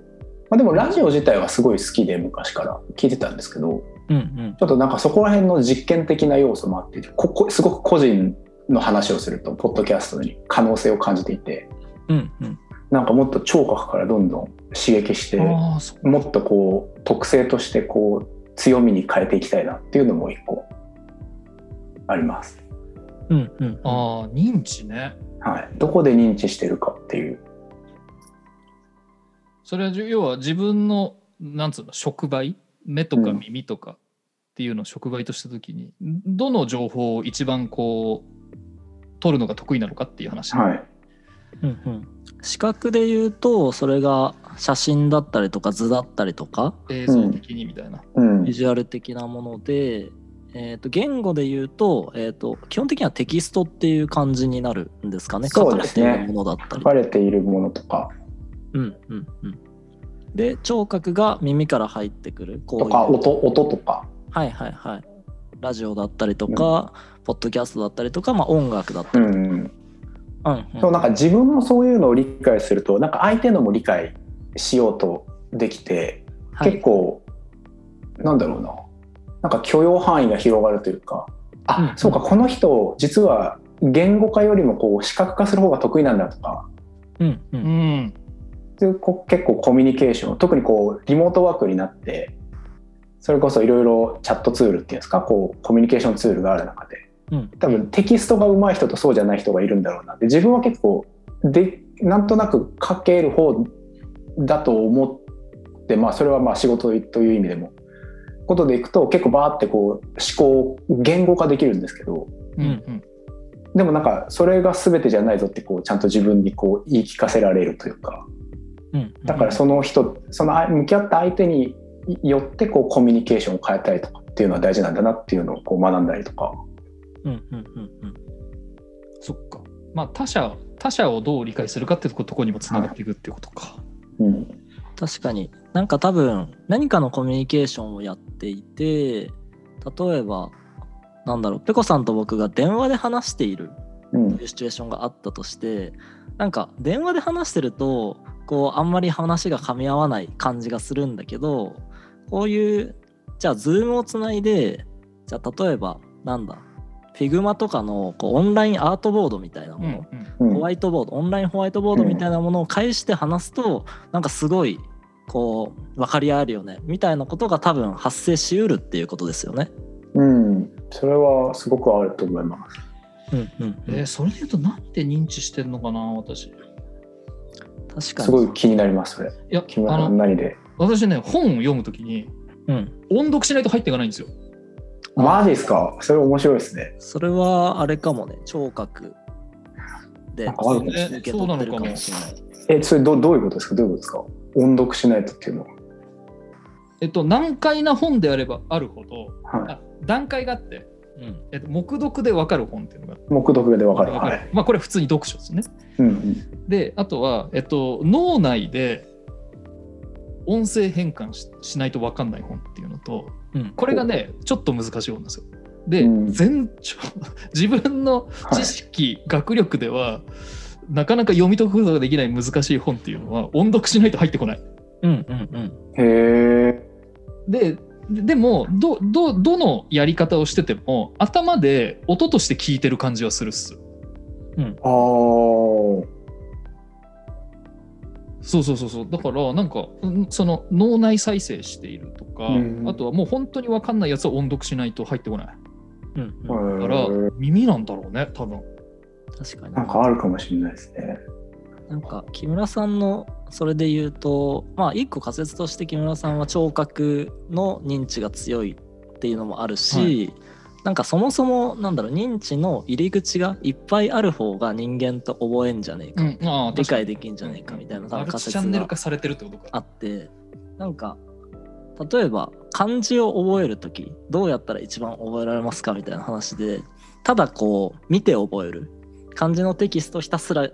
Speaker 3: まあ、でもラジオ自体はすごい好きで昔から。聞いてたんですけど
Speaker 2: うんうん
Speaker 3: ちょっとなんかそこら辺の実験的な要素もあってここすごく個人の話をするとポッドキャストに可能性を感じていて
Speaker 2: うんうん
Speaker 3: なんかもっと聴覚からどんどん刺激して。もっとこう特性としてこう強みに変えていきたいなっていうのも一個あります。
Speaker 2: うんうん
Speaker 1: ああ、認知ね。
Speaker 3: はい、どこで認知してるかっていう。
Speaker 1: それは要は自分の、なんつうの、触媒目とか耳とかっていうのを触媒としたときに、どの情報を一番こう、取るのが得意なのかっていう話。
Speaker 3: はい、
Speaker 2: うんうん。視覚で言うとそれが写真だったりとか図だったりとか
Speaker 1: 映像的にみたいな。
Speaker 3: うん。
Speaker 2: ビジュアル的なものでえー、と言語で言うと,、えー、と基本的にはテキストっていう感じになるんですかね。
Speaker 3: そうですね。
Speaker 2: 書かれているものだったり。
Speaker 3: 書かれているものとか。
Speaker 2: うんうんうん、で聴覚が耳から入ってくるこういう。
Speaker 3: とか音音とか。
Speaker 2: はいはいはい。ラジオだったりとか、ポッドキャストだったりとか、まあ、音楽だったりとか、
Speaker 3: うんうん。
Speaker 2: うんうん。
Speaker 3: そうなんか自分もそういうのを理解するとなんか相手のも理解しようとできて、
Speaker 2: はい。
Speaker 3: 結構なんだろうな。なんか許容範囲が広がるというかあ、
Speaker 2: うん
Speaker 3: そうかこの人実は言語化よりもこう視覚化する方が得意なんだとか。
Speaker 2: うんう
Speaker 1: うん
Speaker 3: 結構コミュニケーション特にこうリモートワークになってそれこそいろいろチャットツールっていうんですかこうコミュニケーションツールがある中で
Speaker 2: うん。
Speaker 3: 多分テキストが上手い人とそうじゃない人がいるんだろうなで自分は結構でなんとなく書ける方だと思ってまあそれはまあ仕事という意味でもことでいくと結構バーってこう思考を言語化できるんですけど
Speaker 1: うんうん。
Speaker 3: でもなんかそれが全てじゃないぞってこうちゃんと自分にこう言い聞かせられるというか。
Speaker 2: うん
Speaker 3: だからその人そのあ向き合った相手によってこうコミュニケーションを変えたりとかっていうのは大事なんだなっていうのをこう学んだりとか。
Speaker 2: うんうんうんうん。
Speaker 1: そっか。まあ他者他者をどう理解するかっていうところにもつながっていくっていうことか、
Speaker 3: うん。
Speaker 2: 確かに。なんか多分何かのコミュニケーションをやっていて例えばなんだろうペコさんと僕が電話で話している
Speaker 3: うん
Speaker 2: いうシチュエーションがあったとしてなんか電話で話してるとこうあんまり話が噛み合わない感じがするんだけどこういうじゃあ Zoom をつないでじゃあ例えばなんだ Figma とかのこうオンラインアートボードみたいなもの、
Speaker 1: うん
Speaker 3: うん。
Speaker 2: ホワイトボードオンラインホワイトボードみたいなものを介して話すと、なんかすごいこう分かり合えるよねみたいなことが多分発生しうるっていうことですよね。
Speaker 3: うん、それはすごくあると思います。
Speaker 2: うんうんうん。
Speaker 1: えーそれで言うとなんで認知してんのかな私。い
Speaker 2: 確かに
Speaker 3: すごい気になります、それ。
Speaker 1: や
Speaker 3: 木村何で？
Speaker 1: 私ね本を読むときに
Speaker 2: うん、
Speaker 1: 音読しないと入っていかないんですよ
Speaker 3: マジですか？それ面白いですね。
Speaker 2: それはあれかもね聴覚で受け取ってるかもしれない。
Speaker 3: え、それどどういうことですか？どういうことですか？音読しないとっていうのは。
Speaker 1: えっと難解な本であればあるほど
Speaker 3: は
Speaker 1: あ段階があって、
Speaker 2: うん
Speaker 1: えっと、目読で分かる本っていうのが
Speaker 3: い。目読でわかる。
Speaker 1: わ
Speaker 3: はい。
Speaker 1: まあこれ普通に読書ですね
Speaker 3: うんうん。
Speaker 1: であとは、えっと、脳内で音声変換ししないと分かんない本っていうのと
Speaker 2: うん
Speaker 1: これがねちょっと難しい本なんですよ。で、
Speaker 3: うん
Speaker 1: 全 自分の知識、学力ではなかなか読み解くことができない難しい本っていうのは音読しないと入ってこない。
Speaker 2: うんうんうん
Speaker 3: へえ。
Speaker 1: ででもどどどのやり方をしてても頭で音として聞いてる感じはするっす。
Speaker 3: ああ。
Speaker 1: そうそうそうそう。だからなんかうんその脳内再生しているとか、
Speaker 3: うん。
Speaker 1: あとはもう本当に分かんないやつは音読しないと入ってこない。
Speaker 2: うん。うん。
Speaker 1: だから耳なんだろうね多分。
Speaker 2: 確かに。
Speaker 3: なんかあるかもしれないですね。
Speaker 2: なんか木村さんのそれで言うとまあ一個仮説として木村さんは聴覚の認知が強いっていうのもあるし、なんかそもそもなんだろう認知の入り口がいっぱいある方が人間と覚えんじゃねえか、
Speaker 1: うん。ああ
Speaker 2: 理解できんじゃねえかみたいな多
Speaker 1: マル
Speaker 2: 分仮
Speaker 1: チチャンネル
Speaker 2: 説が
Speaker 1: 化されてるってことか
Speaker 2: あってなんか例えば漢字を覚える時どうやったら一番覚えられますかみたいな話でただこう見て覚える漢字のテキストひたすら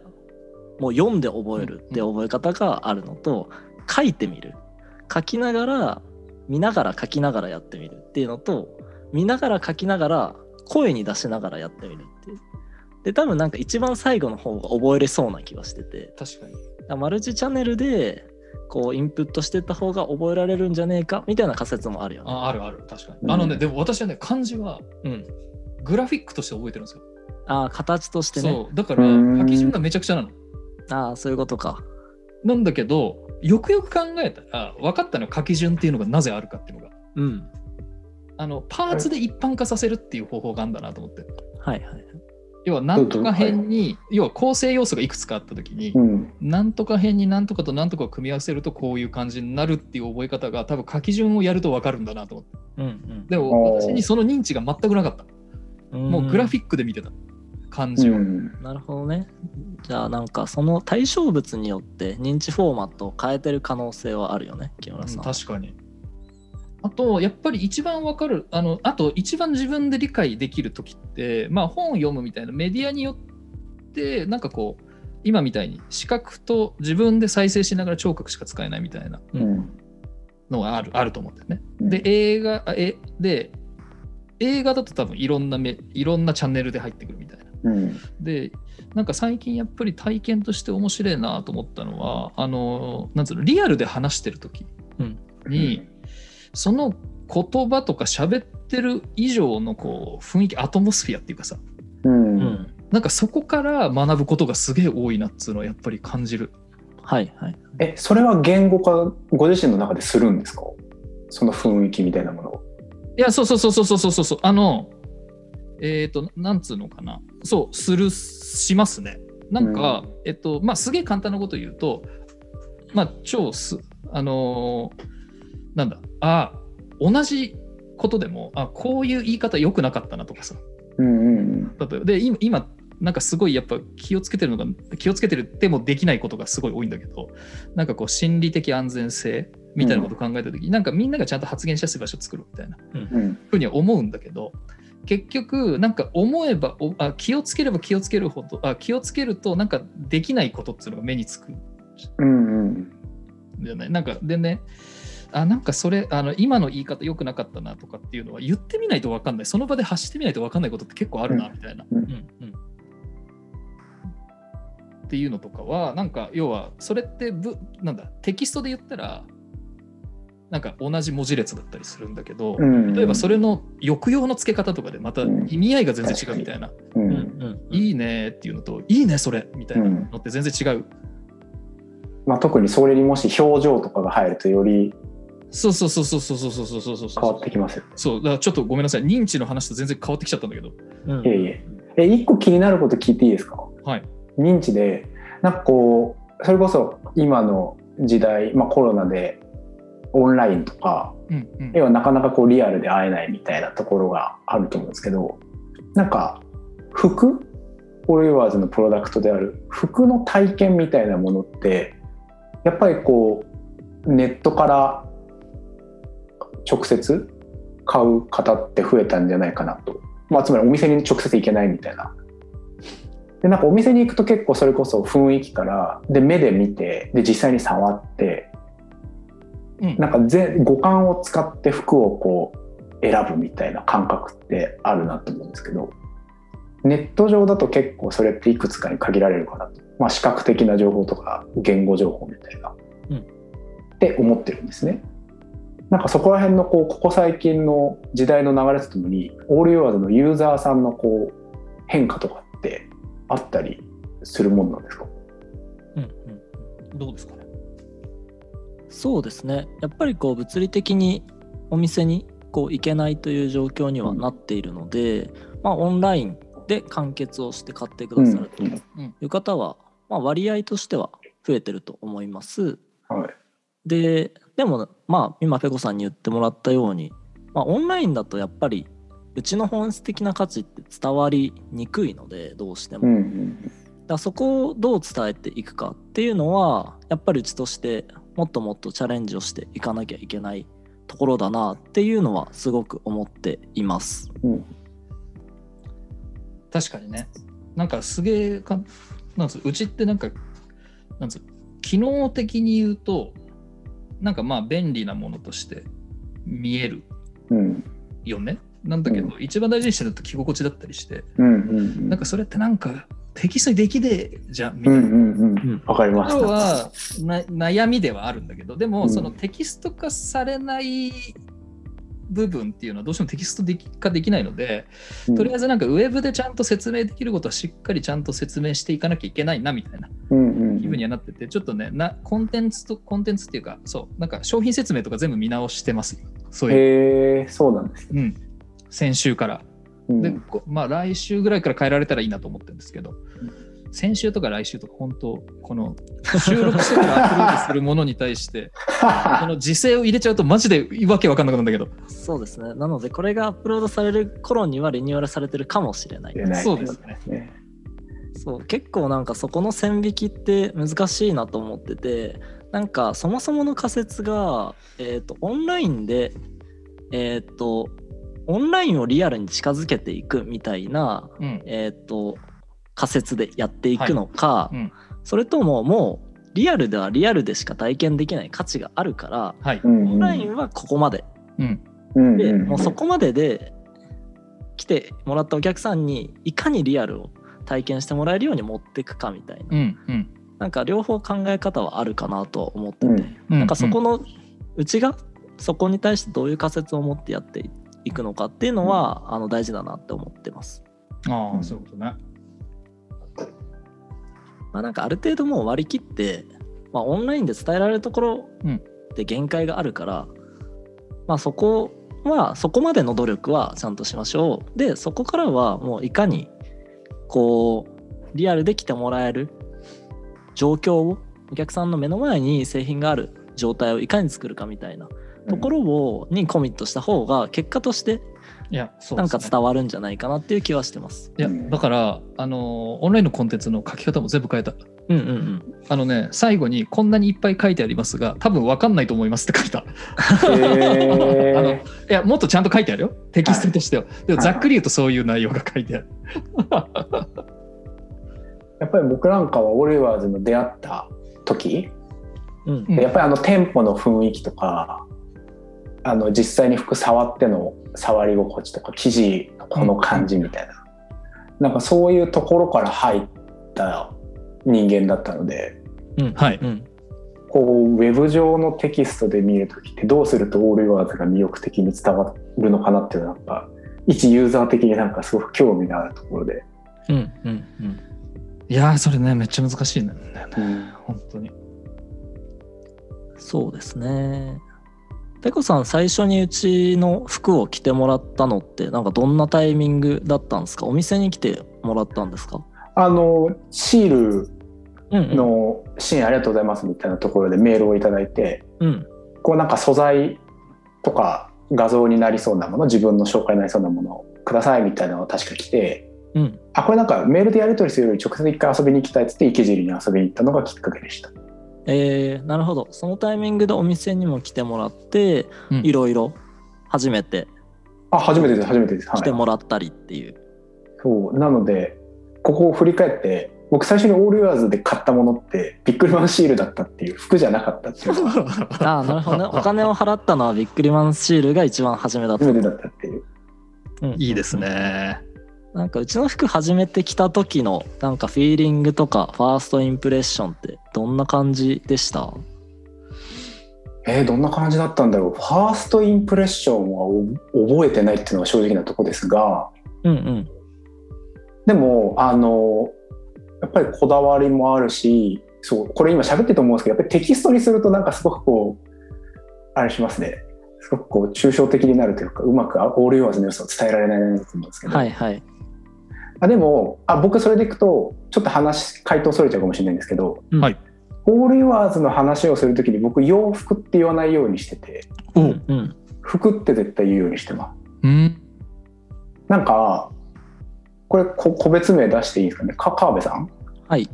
Speaker 2: もう読んで覚えるって覚え方があるのと書いてみる。書きながら見ながら書きながらやってみるっていうのと見ながら書きながら声に出しながらやってみるっていう。で多分なんか一番最後の方が覚えれそうな気はしてて。
Speaker 1: 確かに。
Speaker 2: マルチチャンネルでこうインプットしてった方が覚えられるんじゃねえかみたいな仮説もあるよね。
Speaker 1: ああるある。確かに、
Speaker 3: うん。
Speaker 1: あのねでも私はね漢字は
Speaker 2: うん、
Speaker 1: グラフィックとして覚えてるんですよ、
Speaker 2: ああ形としてね。
Speaker 1: そう。だから
Speaker 3: うん。
Speaker 1: 書き順がめちゃくちゃなの
Speaker 2: ああそういうことか。
Speaker 1: なんだけどよくよく考えたら分かったのは書き順っていうのがなぜあるかっていうのが
Speaker 2: うん。
Speaker 1: あのパーツで一般化させるっていう方法があるんだなと思って
Speaker 2: はいはい。
Speaker 1: 要はなんとか編に、要は構成要素がいくつかあった時に、
Speaker 3: うん。
Speaker 1: なんとか編になんとかとなんとかを組み合わせるとこういう感じになるっていう覚え方が多分書き順をやると分かるんだなと思って
Speaker 2: うん
Speaker 1: でも
Speaker 3: おー
Speaker 1: 私にその認知が全くなかった
Speaker 2: うん。
Speaker 1: もうグラフ
Speaker 2: ィッ
Speaker 1: クで見てた漢
Speaker 3: う
Speaker 1: 字を、
Speaker 3: ん。
Speaker 2: ク。なるほどね。じゃあなんかその対象物によって認知フォーマットを変えてる可能性はあるよね、木村さん。
Speaker 1: 確かにあと、やっぱり一番わかる、あの、あと一番自分で理解できるときって、まあ本を読むみたいなメディアによって、なんかこう、今みたいに視覚と自分で再生しながら聴覚しか使えないみたいな
Speaker 2: う
Speaker 3: うんん
Speaker 1: のがあるあると思うんだよね。
Speaker 3: うん
Speaker 1: で、映画、あえで、映画だと多分いろんなめいろんなチャンネルで入ってくるみたいな。
Speaker 3: うん
Speaker 1: で、なんか最近やっぱり体験として面白いなと思ったのは、あの、なんつうの、リアルで話してる時
Speaker 2: うん
Speaker 1: に、その言葉とか喋ってる以上のこう雰囲気、アトモスフィアっていうかさ、
Speaker 3: うん
Speaker 2: うん
Speaker 1: なんかそこから学ぶことがすげえ多いなっつうのはやっぱり感じる。
Speaker 2: はいはい。
Speaker 3: えそれは言語化ご自身の中でするんですか？その雰囲気みたいなものを。
Speaker 1: いや、そうそうそうそうそうそうそう、あの、えっ、と、なんつうのかな、そう、する、しますね。なんか、えっと、まあ、すげえ簡単なこと言うと、まあ、超す、あのーなんだ、あ同じことでも、あこういう言い方良くなかったなとかさ、
Speaker 3: うんうん
Speaker 1: 例えば、で、今、今なんかすごいやっぱ気をつけてるのが、気をつけてるでもできないことがすごい多いんだけど、なんかこう、心理的安全性みたいなことを考えたときに、なんかみんながちゃんと発言しやすい場所を作るみたいな。
Speaker 3: うん。
Speaker 1: ふうには思うんだけど結局なんか思えばおあ気をつければ気をつけるほどあ気をつけるとなんかできないことっていうのが目につく。ん
Speaker 3: うん。うん
Speaker 1: なんかでねあなんかそれあの今の言い方良くなかったなとかっていうのは言ってみないと分かんない。その場で発してみないと分かんないことって結構あるな
Speaker 3: うん。
Speaker 1: みたいな、
Speaker 2: うんうん。
Speaker 1: っていうのとかはなんか要はそれってぶなんだテキストで言ったらなんか同じ文字列だったりするんだけど、
Speaker 3: うん。
Speaker 1: 例えばそれの抑揚の付け方とかでまた
Speaker 3: うん。
Speaker 1: 意味合いが全然違うみたいな、
Speaker 3: う
Speaker 2: うんんうん。
Speaker 1: いいねっていうのといいねそれみたいな
Speaker 3: うん
Speaker 1: のって全然違う、
Speaker 3: まあ、特にそれにもし表情とかが入るとより
Speaker 1: そうそうそうそうそうそうそうそうそうそう。
Speaker 3: 変わってきますよ。ね。
Speaker 1: そうだからちょっとごめんなさい。認知の話と全然変わってきちゃったんだけど。
Speaker 2: うん。
Speaker 3: いえいえ。え、一個気になること聞いていいですか？
Speaker 1: はい。
Speaker 3: 認知で、なんかこう、それこそ今の時代、まあコロナでオンラインとか、
Speaker 1: うんうん
Speaker 3: 要はなかなかこうリアルで会えないみたいなところがあると思うんですけど、なんか服オールユアーズのプロダクトである服の体験みたいなものって、やっぱりこう、ネットから直接買う方って増えたんじゃないかなと。まあ、つまりお店に直接行けないみたいな。で、なんかお店に行くと結構それこそ雰囲気から、で、目で見て、で、実際に触って、
Speaker 1: うん。
Speaker 3: なんか全五感を使って服をこう選ぶみたいな感覚ってあるなと思うんですけどネット上だと結構それっていくつかに限られるかなと、まあ、視覚的な情報とか言語情報みたいな、
Speaker 2: うん。
Speaker 3: って思ってるんですね。なんかそこら辺のこうここ最近の時代の流れとともにオールユアーズのユーザーさんのこう変化とかってあったりするもんなんですか？
Speaker 2: うんうん
Speaker 1: どうですか？ね
Speaker 2: そうですねやっぱりこう物理的にお店にこう行けないという状況にはなっているので、まあ、オンラインで完結をして買ってくださると
Speaker 3: うん
Speaker 2: いう方は、まあ、割合としては増えてると思います。
Speaker 3: はい
Speaker 2: ででもまあ今ペコさんに言ってもらったように、まあ、オンラインだとやっぱりうちの本質的な価値って伝わりにくいのでどうしても。
Speaker 3: うんうん
Speaker 2: だそこをどう伝えていくかっていうのはやっぱりうちとしてもっともっとチャレンジをしていかなきゃいけないところだなっていうのはすごく思っています。
Speaker 3: うん。
Speaker 1: 確かにね。なんかすげえかなんつううちってなんかなんつう機能的に言うとなんかまあ便利なものとして見える
Speaker 3: うん。
Speaker 1: よね。なんだけど、
Speaker 3: う
Speaker 1: 一番大事にしてるのって着心地だったりして。
Speaker 3: うんうんうん。
Speaker 1: なんかそれってなんかテキストにできねえじゃんみたいな。
Speaker 3: うんうんうん。わかりました。
Speaker 1: はな悩みではあるんだけどでも、
Speaker 3: うん。
Speaker 1: そのテキスト化されない部分っていうのはどうしてもテキストでき化できないので、とりあえずなんかウェブでちゃんと説明できることはしっかりちゃんと説明していかなきゃいけないなみたいな気分にはなってて、ちょっとねなコンテンツとコンテンツっていうかそうなんか商品説明とか全部見直してます。よそういう、
Speaker 3: へえそうなんですね。
Speaker 1: うん、先週から。
Speaker 3: うん
Speaker 1: で、こまあ来週ぐらいから変えられたらいいなと思ってるんですけど、先週とか来週とか本当この収録してからアップロードするものに対して この時勢を入れちゃうとマジでわけわかんなくなるんだけど
Speaker 2: そうですね。なのでこれがアップロードされる頃にはリニューアルされてるかもしれない。
Speaker 3: 出ない
Speaker 1: そうですね
Speaker 3: ね。
Speaker 2: そう結構なんかそこの線引きって難しいなと思っててなんかそもそもの仮説が、えー、とオンラインでえーっとオンラインをリアルに近づけていくみたいな、
Speaker 1: うん。
Speaker 2: えーっと仮説でやっていくのか、
Speaker 1: うん。
Speaker 2: それとももうリアルではリアルでしか体験できない価値があるから
Speaker 1: はい。
Speaker 3: う。ん
Speaker 2: オンラインはここまで
Speaker 1: うん。
Speaker 3: うん
Speaker 2: で、
Speaker 3: うん。
Speaker 2: もうそこまでで来てもらったお客さんにいかにリアルを体験してもらえるように持っていくかみたいな。
Speaker 1: うんうん。
Speaker 2: なんか両方考え方はあるかなと思ってて、
Speaker 3: うん。
Speaker 1: うん。
Speaker 2: なんかそこのうちがそこに対してどういう仮説を持ってやっていくのかっていうのは、あの大事だなって思ってます。
Speaker 1: ああ、そういうことね。
Speaker 2: まあ、なんかある程度もう割り切って、まあ、オンラインで伝えられるところ
Speaker 1: うん
Speaker 2: で限界があるから、まあ、そこはそこまでの努力はちゃんとしましょうでそこからはもういかにこうリアルで来てもらえる状況をお客さんの目の前に製品がある状態をいかに作るかみたいなところをにコミットした方が結果として
Speaker 1: いや、そう
Speaker 2: なんか伝わるんじゃないかなっていう気はしてます。
Speaker 1: いや、
Speaker 3: うん
Speaker 1: だから、あのー、オンラインのコンテンツの書き方も全部変えた。
Speaker 2: うんうんうん。
Speaker 1: あのね、最後にこんなにいっぱい書いてありますが、多分わかんないと思いますって書いた。
Speaker 3: へ
Speaker 1: あの
Speaker 3: ー
Speaker 1: いや、もっとちゃんと書いてあるよ。テキストとしては。でも
Speaker 3: はい
Speaker 1: ざっくり言うとそういう内容が書いてある。
Speaker 3: やっぱり僕なんかはオリワーズの出会った時、
Speaker 2: うん
Speaker 1: うん
Speaker 3: やっぱりあの店舗の雰囲気とかあの実際に服触っての触り心地とか生地のこの感じみたいな、なんかそういうところから入った人間だったので
Speaker 2: うん
Speaker 1: はい
Speaker 2: うん
Speaker 3: こうウェブ上のテキストで見る時ってどうするとオールワーズが魅力的に伝わるのかなっていうのはなんか一ユーザー的になんかすごく興味のあるところで、
Speaker 2: うんうんうん
Speaker 1: いやー、それね、めっちゃ難しいんだよね。本当に。
Speaker 2: そうですね。ペコさん最初にうちの服を着てもらったのってなんかどんなタイミングだったんですか？お店に来てもらったんですか？
Speaker 3: あのシールの支援ありがとうございますみたいなところでメールをいただいて
Speaker 2: うん。
Speaker 3: こうなんか素材とか画像になりそうなもの自分の紹介になりそうなものをくださいみたいなのが確か来て
Speaker 2: うん。
Speaker 3: あこれなんかメールでやり取りするより直接一回遊びに行きたいっつって池尻に遊びに行ったのがきっかけでした。
Speaker 2: えー、なるほど。そのタイミングでお店にも来てもらって
Speaker 1: うん。
Speaker 2: いろいろ初めて。
Speaker 3: あ初めてです。初めてです。はい、
Speaker 2: 来てもらったりっていう、
Speaker 3: そう。なのでここを振り返って僕最初にオールユアーズで買ったものってビックリマンシールだったっていう服じゃなかったっていう。
Speaker 2: ああなるほどね。お金を払ったのはビックリマンシールが一番初めだった。
Speaker 3: 初めてだったっていう。
Speaker 2: うん。
Speaker 1: いいですね。
Speaker 2: なんかうちの服初めて着た時のなんかフィーリングとかファーストインプレッションってどんな感じでした？
Speaker 3: えー、どんな感じだったんだろう。ファーストインプレッションはお覚えてないっていうのが正直なとこですが。
Speaker 2: うんうん。
Speaker 3: でもあのやっぱりこだわりもあるしそうこれ今喋ってると思うんですけどやっぱりテキストにするとなんかすごくこうあれしますね。すごくこう抽象的になるというかうまくオールユアーズの良さを伝えられないなと思うんですけど、
Speaker 2: はいはい
Speaker 3: あでもあ僕それでいくとちょっと話回答それちゃうかもしれないんですけど、
Speaker 2: うん。
Speaker 1: はい。
Speaker 3: オールユアーズの話をするときに僕洋服って言わないようにしてて
Speaker 2: う
Speaker 1: お
Speaker 2: んうん。
Speaker 3: 服って絶対言うようにしてます。
Speaker 1: うん。
Speaker 3: なんかこれこ個別名出していいですかね？か川辺さん？
Speaker 2: はい。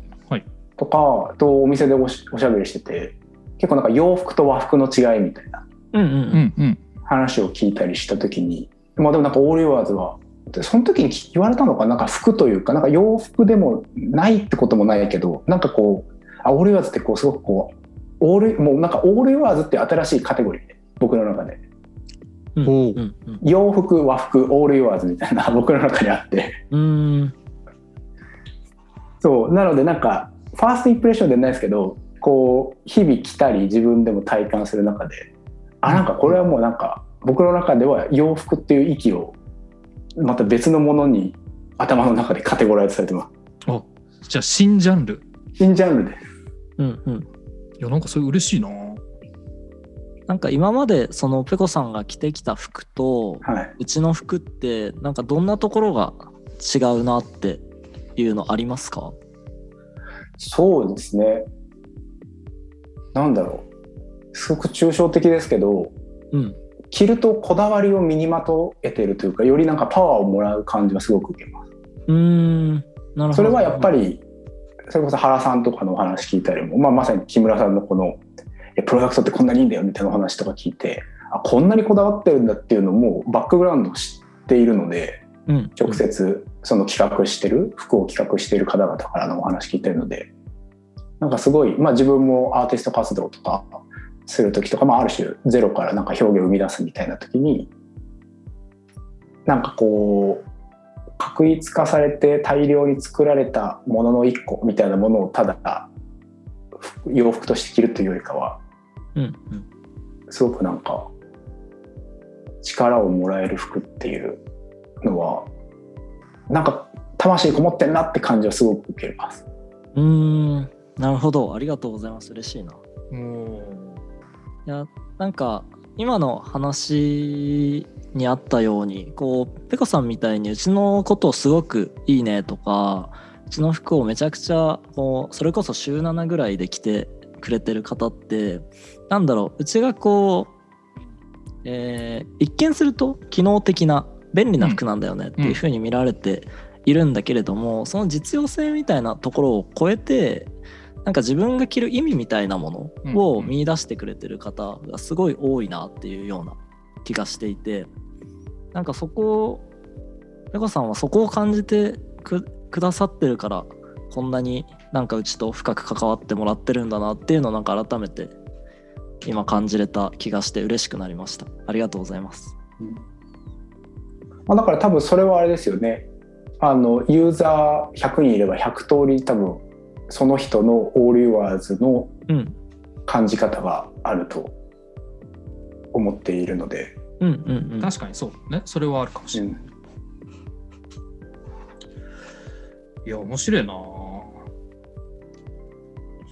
Speaker 3: とかとお店でおしおしゃべりしてて結構なんか洋服と和服の違いみたいな
Speaker 2: うんうん
Speaker 1: う
Speaker 2: うん
Speaker 1: んうん。
Speaker 3: 話を聞いたりした時にまあでもなんかオールユアーズはでその時に言われたのかなんか服というかなんか洋服でもないってこともないけどなんかこうあオールユアーズってこうすごくこうオールもうなんかオールユアーズって新しいカテゴリーで僕の中で。
Speaker 2: うん。
Speaker 3: 洋服和服オールユアーズみたいな 僕の中にあって。
Speaker 2: うーん。
Speaker 3: そう。なのでなんかファーストインプレッションではないですけどこう日々着たり自分でも体感する中であなんかこれはもうなんか僕の中では洋服っていう域をまた別のものに頭の中でカテゴライズされてます。
Speaker 1: おじゃあ新ジャンル。
Speaker 3: 新ジャンルで
Speaker 2: うんうん。
Speaker 1: いや、なんかそれ嬉しいな。
Speaker 2: なんか今までそのペコさんが着てきた服と
Speaker 3: はい。う
Speaker 2: ちの服ってなんかどんなところが違うなっていうのありますか？
Speaker 3: そうですね。なんだろう。すごく抽象的ですけど
Speaker 2: うん
Speaker 3: 着るとこだわりを身にまとえてるというかよりなんかパワーをもらう感じはすごく受けます。
Speaker 2: うーん。なるほど。
Speaker 3: それはやっぱりそれこそ原さんとかのお話聞いたりも、まあ、まさに木村さんのこのプロダクトってこんなにいいんだよみたいなお話とか聞いてあこんなにこだわってるんだっていうのもバックグラウンドを知っているので
Speaker 2: うん。
Speaker 3: 直接その企画してる服を企画している方々からのお話聞いてるのでなんかすごい、まあ、自分もアーティスト活動とかする時とか、まあ、ある種ゼロからなんか表現を生み出すみたいな時になんかこう確一化されて大量に作られたものの一個みたいなものをただ服洋服として着るというよりかは
Speaker 2: うん。うん。
Speaker 3: すごくなんか力をもらえる服っていうのはなんか魂こもってんなって感じはすごく受けます。
Speaker 2: うーん。なるほど。ありがとうございます。嬉しいな。
Speaker 1: も
Speaker 2: いやなんか今の話にあったようにこうペコさんみたいにうちのことをすごくいいねとかうちの服をめちゃくちゃこうそれこそ週7ぐらいで着てくれてる方ってなんだろううちがこう、えー一見すると機能的な便利な服なんだよねっていう風に見られているんだけれども、その実用性みたいなところを超えてなんか自分が着る意味みたいなものを見出してくれてる方がすごい多いなっていうような気がしていてなんかそこをペコさんはそこを感じてくくださってるからこんなになんかうちと深く関わってもらってるんだなっていうのをなんか改めて今感じれた気がして嬉しくなりました。ありがとうございます。
Speaker 3: まあ、だから多分それはあれですよね。あのユーザー100人いれば100通り多分その人のオールユアーズの
Speaker 2: うん。
Speaker 3: 感じ方があると思っているので、
Speaker 2: うんうんう
Speaker 1: うん。確かにそうね。それはあるかもしれない、いや面白いな。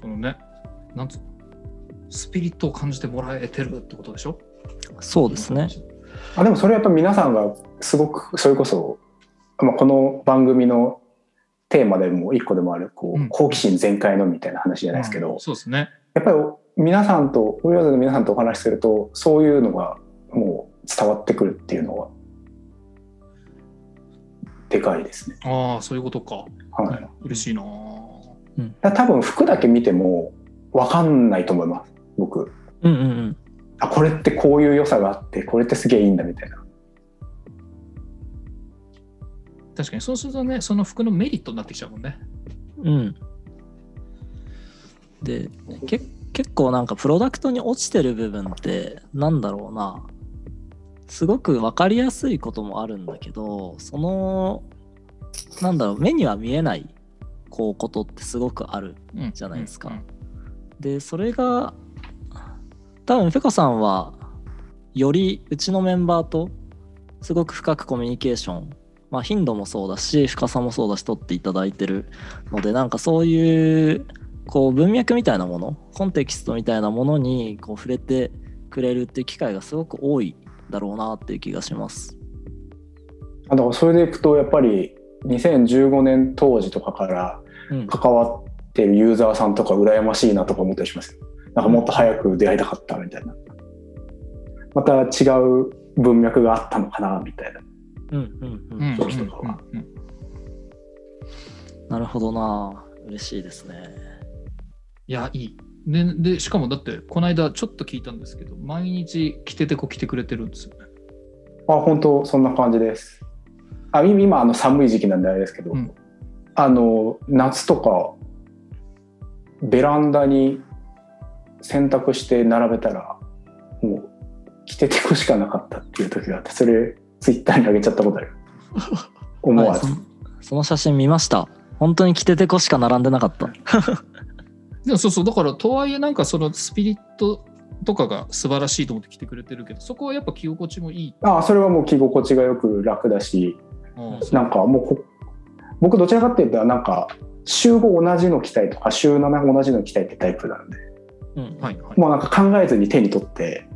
Speaker 1: そのねなんつうのスピリットを感じてもらえてるってことでしょ？
Speaker 2: そうですね。
Speaker 3: あでもそれはやっぱ皆さんがすごくそれこそ、まあ、この番組のテーマでも一個でもあるこ
Speaker 1: うん。
Speaker 3: う好奇心全開のみたいな話じゃないですけど、
Speaker 1: うん。そうですね。
Speaker 3: やっぱり皆さんとウィアーズの皆さんとお話しするとそういうのがもう伝わってくるっていうのはでかいですね。
Speaker 1: ああそういうことか、
Speaker 3: はい、
Speaker 1: 嬉しいな。
Speaker 3: だ多分服だけ見ても分かんないと思います僕。
Speaker 2: うんうんうん。
Speaker 3: あこれってこういう良さがあってこれってすげえいいんだみたいな。
Speaker 1: 確かに。そうするとねその服のメリットになってきちゃうもんね。
Speaker 2: うん。でけ結構なんかプロダクトに落ちてる部分ってなんだろうな。すごく分かりやすいこともあるんだけどそのなんだろう目には見えないこうことってすごくある
Speaker 1: うん。
Speaker 2: じゃないですか。
Speaker 1: うん
Speaker 2: でそれが多分ペコさんはよりうちのメンバーとすごく深くコミュニケーションまあ頻度もそうだし深さもそうだし取っていただいてるのでなんかそういうこう文脈みたいなものコンテキストみたいなものにこう触れてくれるっていう機会がすごく多いだろうなっていう気がします。
Speaker 3: あだからそれでいくとやっぱり2015年当時とかから
Speaker 2: うん、
Speaker 3: 関わってるユーザーさんとか羨ましいなとか思ったりしますよ。なんかもっと早く出会いたかったみたいな。また違う文脈があったのかなみたいな。
Speaker 2: うんうんうん。
Speaker 1: うん
Speaker 3: そういう人とかは
Speaker 1: うんうん
Speaker 2: なるほどな。嬉しいですね。
Speaker 1: いやいい。ででしかもだってこの間ちょっと聞いたんですけど毎日着ててこ来てくれてるんですよね。
Speaker 3: あ本当そんな感じです。あ今今あの寒い時期なんであれですけど、
Speaker 1: うん。
Speaker 3: あの夏とかベランダに洗濯して並べたらもう着ててこしかなかったっていう時があってそれツイッターに上げちゃったことある。思わず、
Speaker 2: はいそその写真見ました。本当に着ててこしか並んでなかった。
Speaker 1: でもそうそうだからとはいえなんかそのスピリットとかが素晴らしいと思って来てくれてるけどそこはやっぱ着心地もいい。
Speaker 3: ああそれはもう着心地がよく楽だし
Speaker 1: う
Speaker 3: なんかもうこ僕どちらかっていうとなんか週5同じの着たいとか週7同じの着たいってタイプなんで。
Speaker 2: うん。
Speaker 1: はいはい。
Speaker 3: もうなんか考えずに手に取って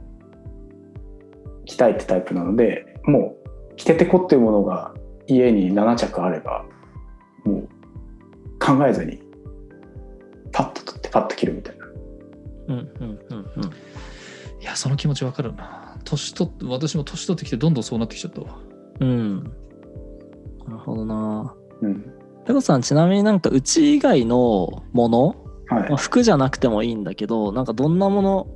Speaker 3: 着たいってタイプなのでもう着ててこっていうものが家に7着あればもう考えずにパッと取ってパッと着るみたいな
Speaker 2: うんうんうんうん。
Speaker 1: いやその気持ちわかるな年取って私も年取ってきてどんどんそうなってきちゃったわ
Speaker 2: うん。なるほどな。
Speaker 3: うん
Speaker 2: ペコさんちなみになんかうち以外のもの、
Speaker 3: はい
Speaker 2: まあ、服じゃなくてもいいんだけどなんかどんなもの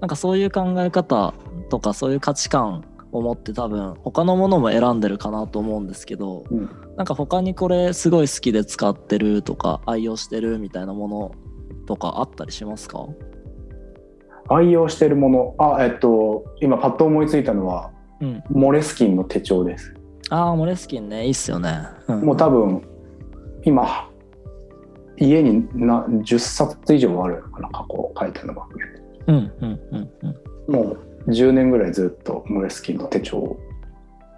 Speaker 2: なんかそういう考え方とかそういう価値観を持って多分他のものも選んでるかなと思うんですけど
Speaker 3: うん。
Speaker 2: なんか他にこれすごい好きで使ってるとか愛用してるみたいなものとかあったりしますか？
Speaker 3: 愛用してるもの。あえっと今パッと思いついたのは
Speaker 2: うん。
Speaker 3: モレスキンの手帳です。
Speaker 2: ああモレスキンね。いいっすよね、うん。
Speaker 3: もう多分今家にな10冊以上あるのかな過去書いたのが。
Speaker 2: うんうんうんうん。
Speaker 3: もう10年ぐらいずっとモレスキンの手帳を。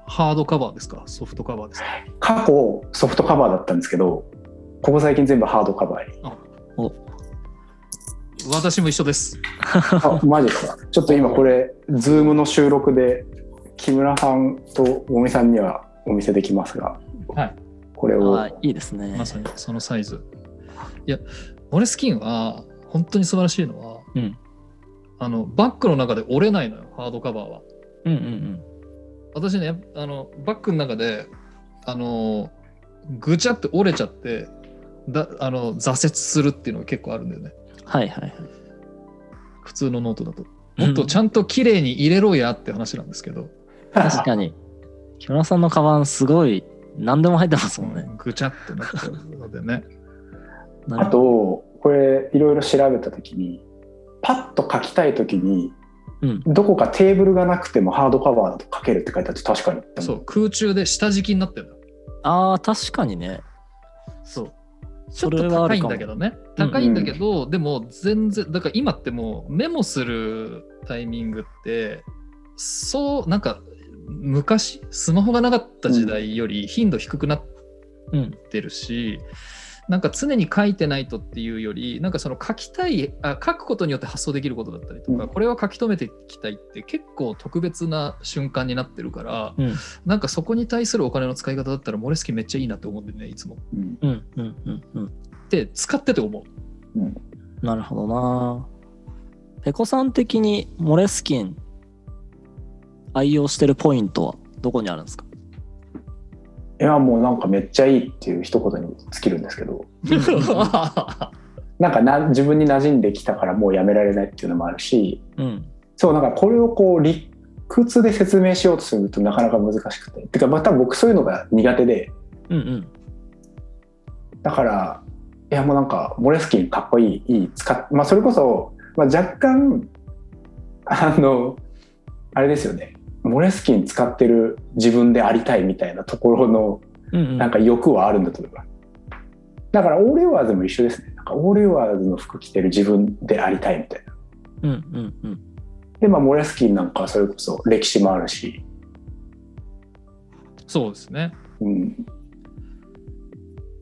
Speaker 1: ハードカバーですか？ソフトカバーですか？
Speaker 3: 過去ソフトカバーだったんですけどここ最近全部ハードカバーに。
Speaker 2: お。
Speaker 1: 私も一緒です。
Speaker 3: あマジですか？ちょっと今これズームの収録で木村さんともみさんにはお見せできますが、
Speaker 1: はい。
Speaker 3: これを。
Speaker 2: いいですね。
Speaker 1: まさにそのサイズ。いや、モレスキンは本当に素晴らしいのは、
Speaker 2: うん
Speaker 1: あのバッグの中で折れないのよ、ハードカバーは。
Speaker 2: うんうん
Speaker 1: 私ね、あのバッグの中で、あの、ぐちゃって折れちゃって、だあの挫折するっていうのが結構あるんだよね。
Speaker 2: はいはいはい
Speaker 1: 普通のノートだと。もっとちゃんと綺麗に入れろやって話なんですけど、
Speaker 2: 確かに木村さんのカバンすごい何でも入ってますもんね、
Speaker 1: ぐちゃってなっちゃうのでね。
Speaker 3: あとこれいろいろ調べた時にパッと書きたい時に
Speaker 2: うん。
Speaker 3: どこかテーブルがなくてもハードカバーだと書けるって書いてあって確かに。
Speaker 1: そう、空中で下敷きになってるの。
Speaker 2: ああ確かにね。
Speaker 1: そう。ち
Speaker 2: そ
Speaker 1: ょっと高いんだけどね。
Speaker 2: うん。
Speaker 1: 高いんだけど、でも全然、だから今ってもうメモするタイミングって、そう、なんか昔、スマホがなかった時代より頻度低くなっ
Speaker 2: うん。
Speaker 1: てるし、なんか常に書いてないとっていうより、なんかその書きたい、あ書くことによって発想できることだったりとか、
Speaker 3: うん。
Speaker 1: これを書き留めていきたいって結構特別な瞬間になってるから、
Speaker 2: うん。
Speaker 1: なんかそこに対するお金の使い方だったら、モレスキンめっちゃいいなって思うんでね、いつも。
Speaker 3: うん
Speaker 2: うんうんうん。うん
Speaker 1: で、使ってて思う。
Speaker 2: なるほどな。ペコさん的にモレスキン愛用してるポイントはどこにあるんですか？
Speaker 3: いやもうなんかめっちゃいいっていう一言に尽きるんですけど。なんかな自分に馴染んできたからもうやめられないっていうのもあるし。
Speaker 2: うん。
Speaker 3: そうなんかこれをこう理屈で説明しようとするとなかなか難しくて。てかまた僕そういうのが苦手で。
Speaker 2: うんうん。
Speaker 3: だからいやもうなんかモレスキンかっこいいいい使っまあそれこそ、まあ、若干あのあれですよねモレスキン使ってる自分でありたいみたいなところの
Speaker 2: うんうん
Speaker 3: なんか欲はあるんだと思います。だからオールユアーズも一緒ですね。なんかオールユアーズの服着てる自分でありたいみたいな。
Speaker 2: うんうんうん
Speaker 3: で、まあ、モレスキンなんかはそれこそ歴史もあるし、
Speaker 1: そうですね。
Speaker 3: うん、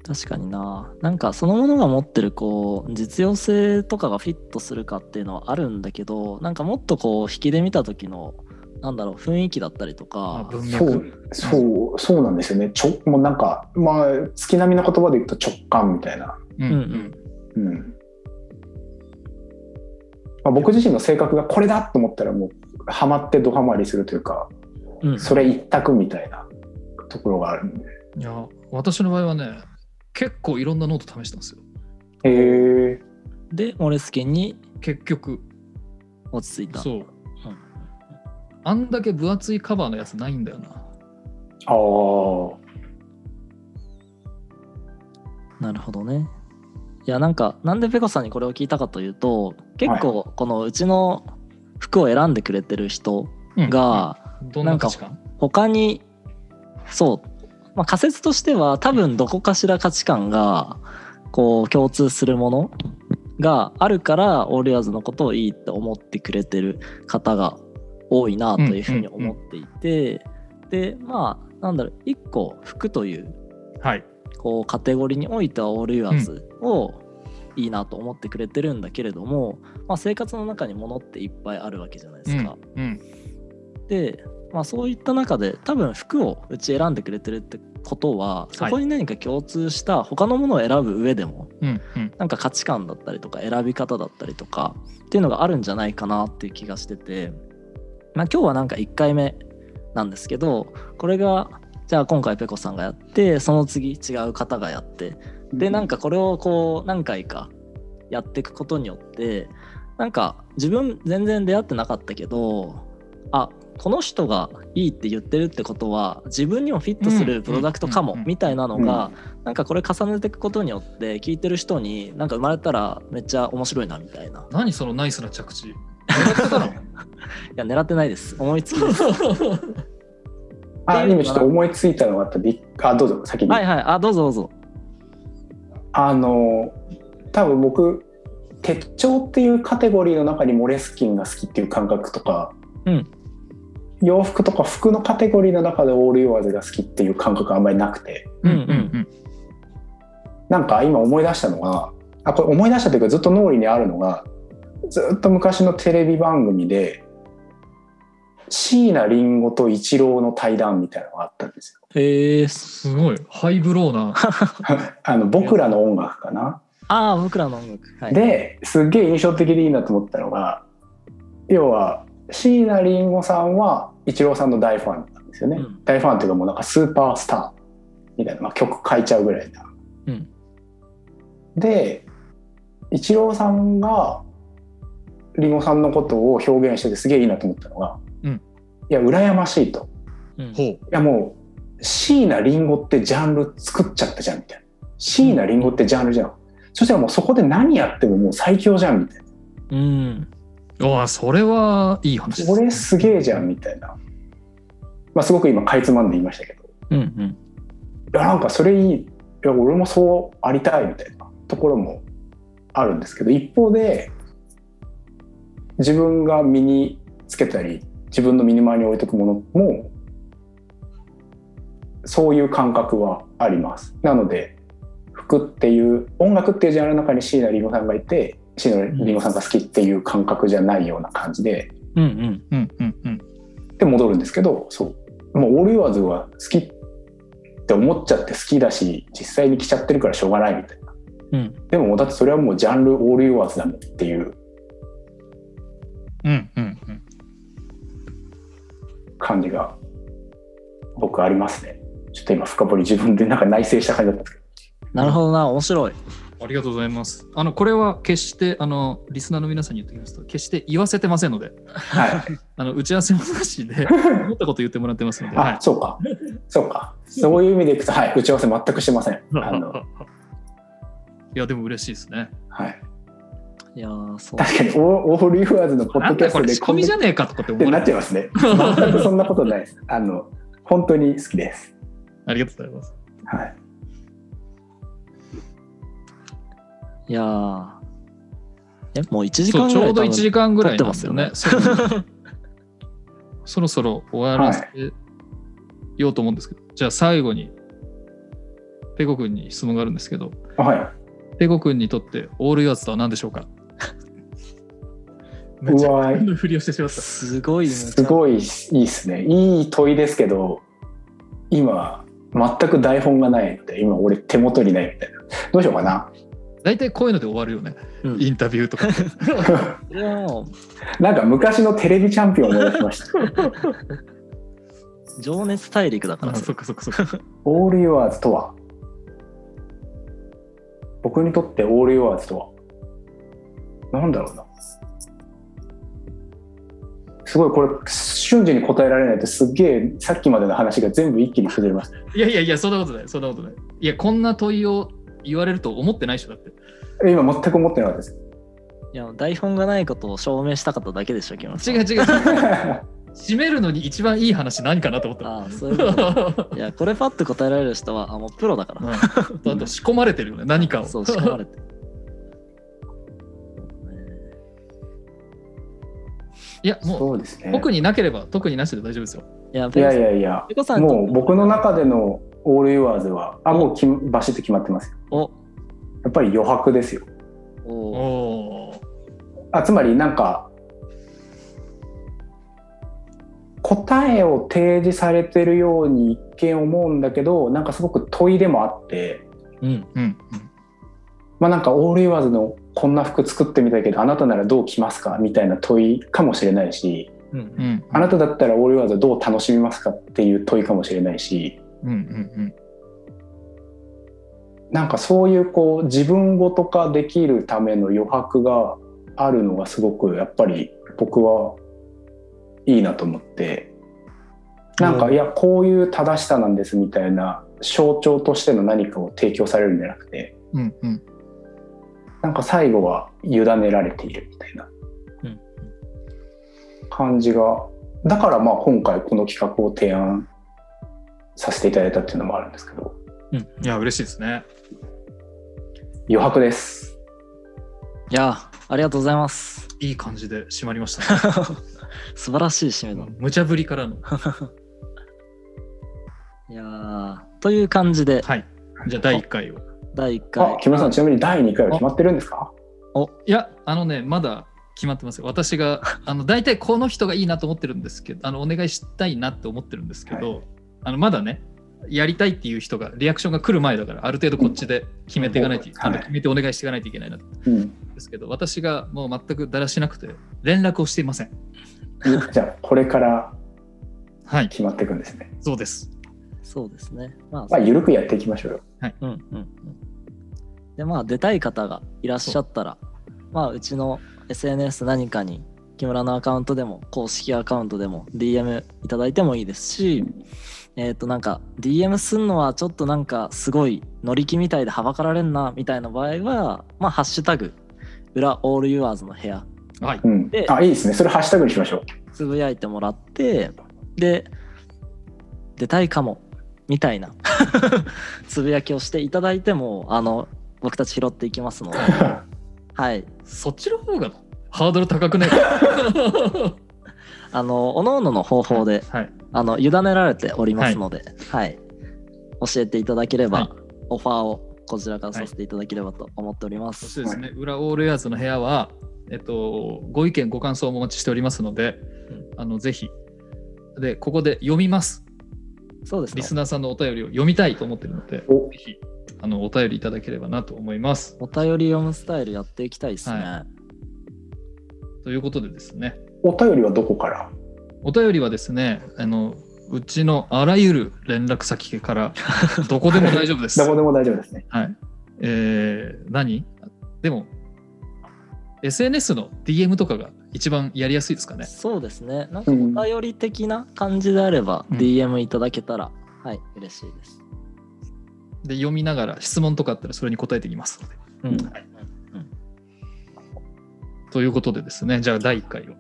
Speaker 2: 確かにななんかそのものが持ってるこう実用性とかがフィットするかっていうのはあるんだけどなんかもっとこう引きで見た時のなんだろう雰囲気だったりとか
Speaker 1: まあ文
Speaker 3: そ
Speaker 1: 脈
Speaker 3: う、そう、そうなんですよね。ちょもうなんか、まあ、月並みの言葉で言うと直感みたいな。
Speaker 1: うん
Speaker 2: うん
Speaker 3: うん。まあ、僕自身の性格がこれだと思ったらもう、ハマってドハマりするというか、
Speaker 2: うん
Speaker 3: それ一択みたいなところがあるんで。
Speaker 1: いや、私の場合はね、結構いろんなノート試したんですよ。
Speaker 3: へえ。
Speaker 2: でモレスキンに
Speaker 1: 結局、
Speaker 2: 落ち着いた
Speaker 1: そう。あんだけ分厚いカバーのやつないんだよな。
Speaker 3: ああ。
Speaker 2: なるほどね。いやなんかなんでペコさんにこれを聞いたかというと結構このうちの服を選んでくれてる人
Speaker 1: うん
Speaker 2: が
Speaker 1: な価値観？
Speaker 2: 他にそう、まあ、仮説としては多分どこかしら価値観がこう共通するものがあるからオールヤーズのことをいいって思ってくれてる方が多いなというふうに思っていて、でまあなんだろう一個服という
Speaker 1: はい。
Speaker 2: こうカテゴリーにおいてはオールユアーズをいいなと思ってくれてるんだけれども、まあ、生活の中に物っていっぱいあるわけじゃないですか。
Speaker 1: うん。
Speaker 2: で、まあ、そういった中で多分服をうち選んでくれてるってことはそこに何か共通した他のものを選ぶ上でも
Speaker 1: うん。うん。
Speaker 2: なんか価値観だったりとか選び方だったりとかっていうのがあるんじゃないかなっていう気がしてて、まあ、今日はなんか1回目なんですけどこれがじゃあ今回ペコさんがやってその次違う方がやってでなんかこれをこう何回かやっていくことによってなんか自分全然出会ってなかったけどあこの人がいいって言ってるってことは自分にもフィットするプロダクトかも
Speaker 1: うん。
Speaker 2: みたいなのがなんかこれ重ねていくことによって聞いてる人になんか生まれたらめっちゃ面白いなみたいな。
Speaker 1: 何そのナイスな着地
Speaker 2: いや狙ってないです。思いつきです。
Speaker 3: あ今ちょっと思いついたのがあったびあどうぞ先に、
Speaker 2: はいはい。あどうぞどうぞ。
Speaker 3: あの多分僕手帳っていうカテゴリーの中にモレスキンが好きっていう感覚とか、
Speaker 2: うん。
Speaker 3: 洋服とか服のカテゴリーの中でオールヨアーズが好きっていう感覚あんまりなくて。
Speaker 2: うんうん。
Speaker 3: なんか今思い出したのがあこれ思い出したというかずっと脳裏にあるのがずっと昔のテレビ番組で椎名林檎とイチローの対談みたいなのがあったんですよ。
Speaker 2: へえ
Speaker 1: すごい。ハイブローな。
Speaker 3: あの僕らの音楽かな。
Speaker 2: ああ僕らの音楽。はい。
Speaker 3: ですっげえ印象的でいいなと思ったのが要は椎名林檎さんはイチローさんの大ファンなんですよね、
Speaker 2: うん。
Speaker 3: 大ファンというかもうなんかスーパースターみたいな、まあ、曲書いちゃうぐらいな、
Speaker 2: うん。
Speaker 3: でイチローさんが林檎さんのことを表現しててすげえいいなと思ったのが、
Speaker 1: うん。
Speaker 3: いや羨ましいと。
Speaker 2: うん。
Speaker 3: いやもう椎名林檎ってジャンル作っちゃったじゃんみたいな。椎名林檎ってジャンルじゃん、そしたらもうそこで何やってももう最強じゃんみたいな。
Speaker 2: うん。
Speaker 1: おーそれはいい話です
Speaker 3: これすげえじゃんみたいな、まあ、すごく今かいつまんで言いましたけど。い
Speaker 2: うんうん。
Speaker 3: やなんかそれいい。いや俺もそうありたいみたいなところもあるんですけど一方で自分が身につけたり自分の身の回りに置いとくものもそういう感覚はあります。なので服っていう音楽っていうジャンルの中に椎名林檎さんがいて椎名林檎さんが好きっていう感覚じゃないような感じで
Speaker 2: うんうん
Speaker 1: うんうんうん。
Speaker 3: で戻るんですけどそう。もうオールユアーズは好きって思っちゃって好きだし実際に着ちゃってるからしょうがないみたいな。
Speaker 2: うん。
Speaker 3: でもだってそれはもうジャンルオールユアーズだもんっていう
Speaker 1: うんうんうん。
Speaker 3: 感じが僕ありますね。ちょっと今深掘り自分でなんか内省した感じだったんですけ
Speaker 2: なるほどな面白い。
Speaker 1: ありがとうございます。あのこれは決してあのリスナーの皆さんに言っておきますと決して言わせてませんので、
Speaker 3: どはい。
Speaker 1: あの打ち合わせもなしで思ったこと言ってもらってますので、
Speaker 3: あ、そうか。そうか。そういう意味でいくとはい打ち合わせ全くしてません。あの。
Speaker 1: いやでも嬉しいですね。
Speaker 3: はい
Speaker 2: いやーそう。
Speaker 3: 確かにオーオールユアーズのポッドキャストで
Speaker 1: 仕込みじゃねえかとかって思
Speaker 3: ってなっちゃいますね。全くそんなことないです。あの本当に好きです。
Speaker 1: ありがとうございます。
Speaker 3: はい。
Speaker 2: いやー。えもう1時
Speaker 1: そうちょうど
Speaker 2: 間ぐらい多分
Speaker 1: 1時間ぐらいなんですよね。
Speaker 2: 撮
Speaker 1: そう。そろそろ終わらせようと思うんですけど、じゃあ最後にペコ君に質問があるんですけど、
Speaker 3: あはい。
Speaker 1: ペコ君にとってオールユアーズとは何でしょうか？めちゃ
Speaker 3: うわ
Speaker 1: くちゃのふりをしてしまった。
Speaker 2: すごい
Speaker 3: すごいいいですね。いい問いですけど今全く台本がないので今俺手元にないみたいな。どうしようかな。
Speaker 1: 大体こういうので終わるよね。
Speaker 2: うん。
Speaker 1: インタビューとか。
Speaker 3: なんか昔のテレビチャンピオンを思い出しました。
Speaker 2: う 情熱大陸だから。
Speaker 1: そっかそっかそっか。
Speaker 3: オール・ユアーズとは？僕にとってオール・ユアーズとは？なんだろうなすごいこれ瞬時に答えられないとすっげえさっきまでの話が全部一気に崩れます
Speaker 1: いやいやいや、そんなことない、そんなことない。いや、こんな問いを言われると思ってないでしょ、だって。
Speaker 3: 今全く思ってなかったです
Speaker 2: いや台本がないことを証明したかっただけでしょ木村さん
Speaker 1: 違う違う。締めるのに一番いい話何かなと思った。
Speaker 2: ああそういうこといやこれパッと答えられる人はあもうプロだから
Speaker 1: うんあと仕込まれてるよね、何かを。
Speaker 2: そう仕込まれてる
Speaker 1: いや、もう、
Speaker 3: そうですね
Speaker 1: 特になければ特になしで大丈夫ですよ。
Speaker 2: いや
Speaker 3: いやいやもう僕の中でのオール・ユアーズはあもうきバシッと決まってますよ
Speaker 2: お
Speaker 3: やっぱり余白ですよ
Speaker 2: お
Speaker 3: あつまりなんか答えを提示されてるように一見思うんだけどなんかすごく問いでもあって
Speaker 2: うん
Speaker 1: ー。うん。
Speaker 3: まあなんかオール・ユアーズのこんな服作ってみたいけどあなたならどう着ますか？みたいな問いかもしれないし
Speaker 2: うん
Speaker 1: うん。うん。
Speaker 3: あなただったらオール・ユアーズをどう楽しみますかっていう問いかもしれないし
Speaker 1: うんうん
Speaker 3: なんかそういうこう自分ごと化できるための余白があるのがすごくやっぱり僕はいいなと思ってなんか、
Speaker 2: うん
Speaker 3: いやこういう正しさなんですみたいな象徴としての何かを提供されるんじゃなくて
Speaker 1: うんうん。
Speaker 3: なんか最後は委ねられているみたいな
Speaker 2: うん
Speaker 3: 感じがだからまあ今回この企画を提案させていただいたっていうのもあるんですけど
Speaker 2: うん
Speaker 1: いや、嬉しいですね。
Speaker 3: 余白です
Speaker 2: いやありがとうございます
Speaker 1: いい感じで締まりましたね。
Speaker 2: 素晴らしい締めだ
Speaker 1: 無茶ぶりからの。
Speaker 2: いやーという感じで
Speaker 1: はい。じゃあ、第1回を。
Speaker 2: 第1
Speaker 3: あ
Speaker 2: 回
Speaker 3: 木村さんちなみに第2回は決まってるんですか？
Speaker 1: いや、あのね、まだ決まってますよ。私が、あの、大体この人がいいなと思ってるんですけど、あの、お願いしたいなって思ってるんですけど、あの、まだね、やりたいっていう人が、リアクションが来る前だから、ある程度こっちで決めていかないと、
Speaker 3: はい。
Speaker 1: あの決めてお願いしていかないといけないなと
Speaker 3: うん
Speaker 1: ですけど、私がもう全くだらしなくて、連絡をしていません。
Speaker 3: じゃあこれから
Speaker 1: はい、
Speaker 3: 決まっていくんですね。
Speaker 1: そうです。
Speaker 2: そうですね。まあ
Speaker 3: まあ緩くやっていきましょうよ。
Speaker 2: うんうんうん。でまあ出たい方がいらっしゃったらまあうちの SNS 何かに木村のアカウントでも公式アカウントでも DM いただいてもいいですしえっ、となんか DM すんのはちょっとなんかすごい乗り気みたいではばかられんなみたいな場合はまあハッシュタグ裏オールユアーズの部屋。
Speaker 1: はい。
Speaker 3: うん。
Speaker 2: で
Speaker 3: あいいですね。それハッシュタグにしましょう。
Speaker 2: つぶやいてもらってで出たいかもみたいな。つぶやきをしていただいてもあの僕たち拾っていきますので。はい。
Speaker 1: そっちの方がハードル高くない？
Speaker 2: あの各々の方法で
Speaker 1: はい。
Speaker 2: あの委ねられておりますので、はい。教えていただければ、
Speaker 1: はい。
Speaker 2: オファーをこちらからさせていただければと思っております。
Speaker 1: てですね、裏オールエアーズの部屋は、えっと、ご意見、ご感想もお待ちしておりますので、あのぜひ、で、ここで読みます。
Speaker 2: そうですね
Speaker 1: リスナーさんのお便りを読みたいと思ってるので、
Speaker 3: お
Speaker 1: ぜひ、あのお便りいただければなと思います。
Speaker 2: お便り読むスタイルやっていきたいですね。
Speaker 1: はということでですね、
Speaker 3: お便りはどこから？
Speaker 1: お便りはですね、あのうちのあらゆる連絡先から、どこでも大丈夫です。
Speaker 3: どこでも大丈夫ですね
Speaker 1: はい。えー、何？でも、SNS の DM とかが一番やりやすいですかね。
Speaker 2: そうですね。なんかお便り的な感じであれば、
Speaker 1: うん
Speaker 2: DM いただけたら、はい、嬉しいです。
Speaker 1: で、読みながら質問とかあったらそれに答えていきますので。
Speaker 2: うん
Speaker 1: はいということでですね、じゃあ第1回を、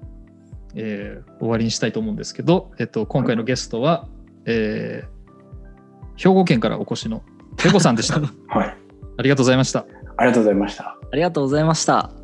Speaker 1: えー終わりにしたいと思うんですけど、えっと、今回のゲストは、えー兵庫県からお越しのペコさんでした。
Speaker 3: はい
Speaker 1: ありがとうございました。
Speaker 3: ありがとうございました
Speaker 2: ありがとうございました。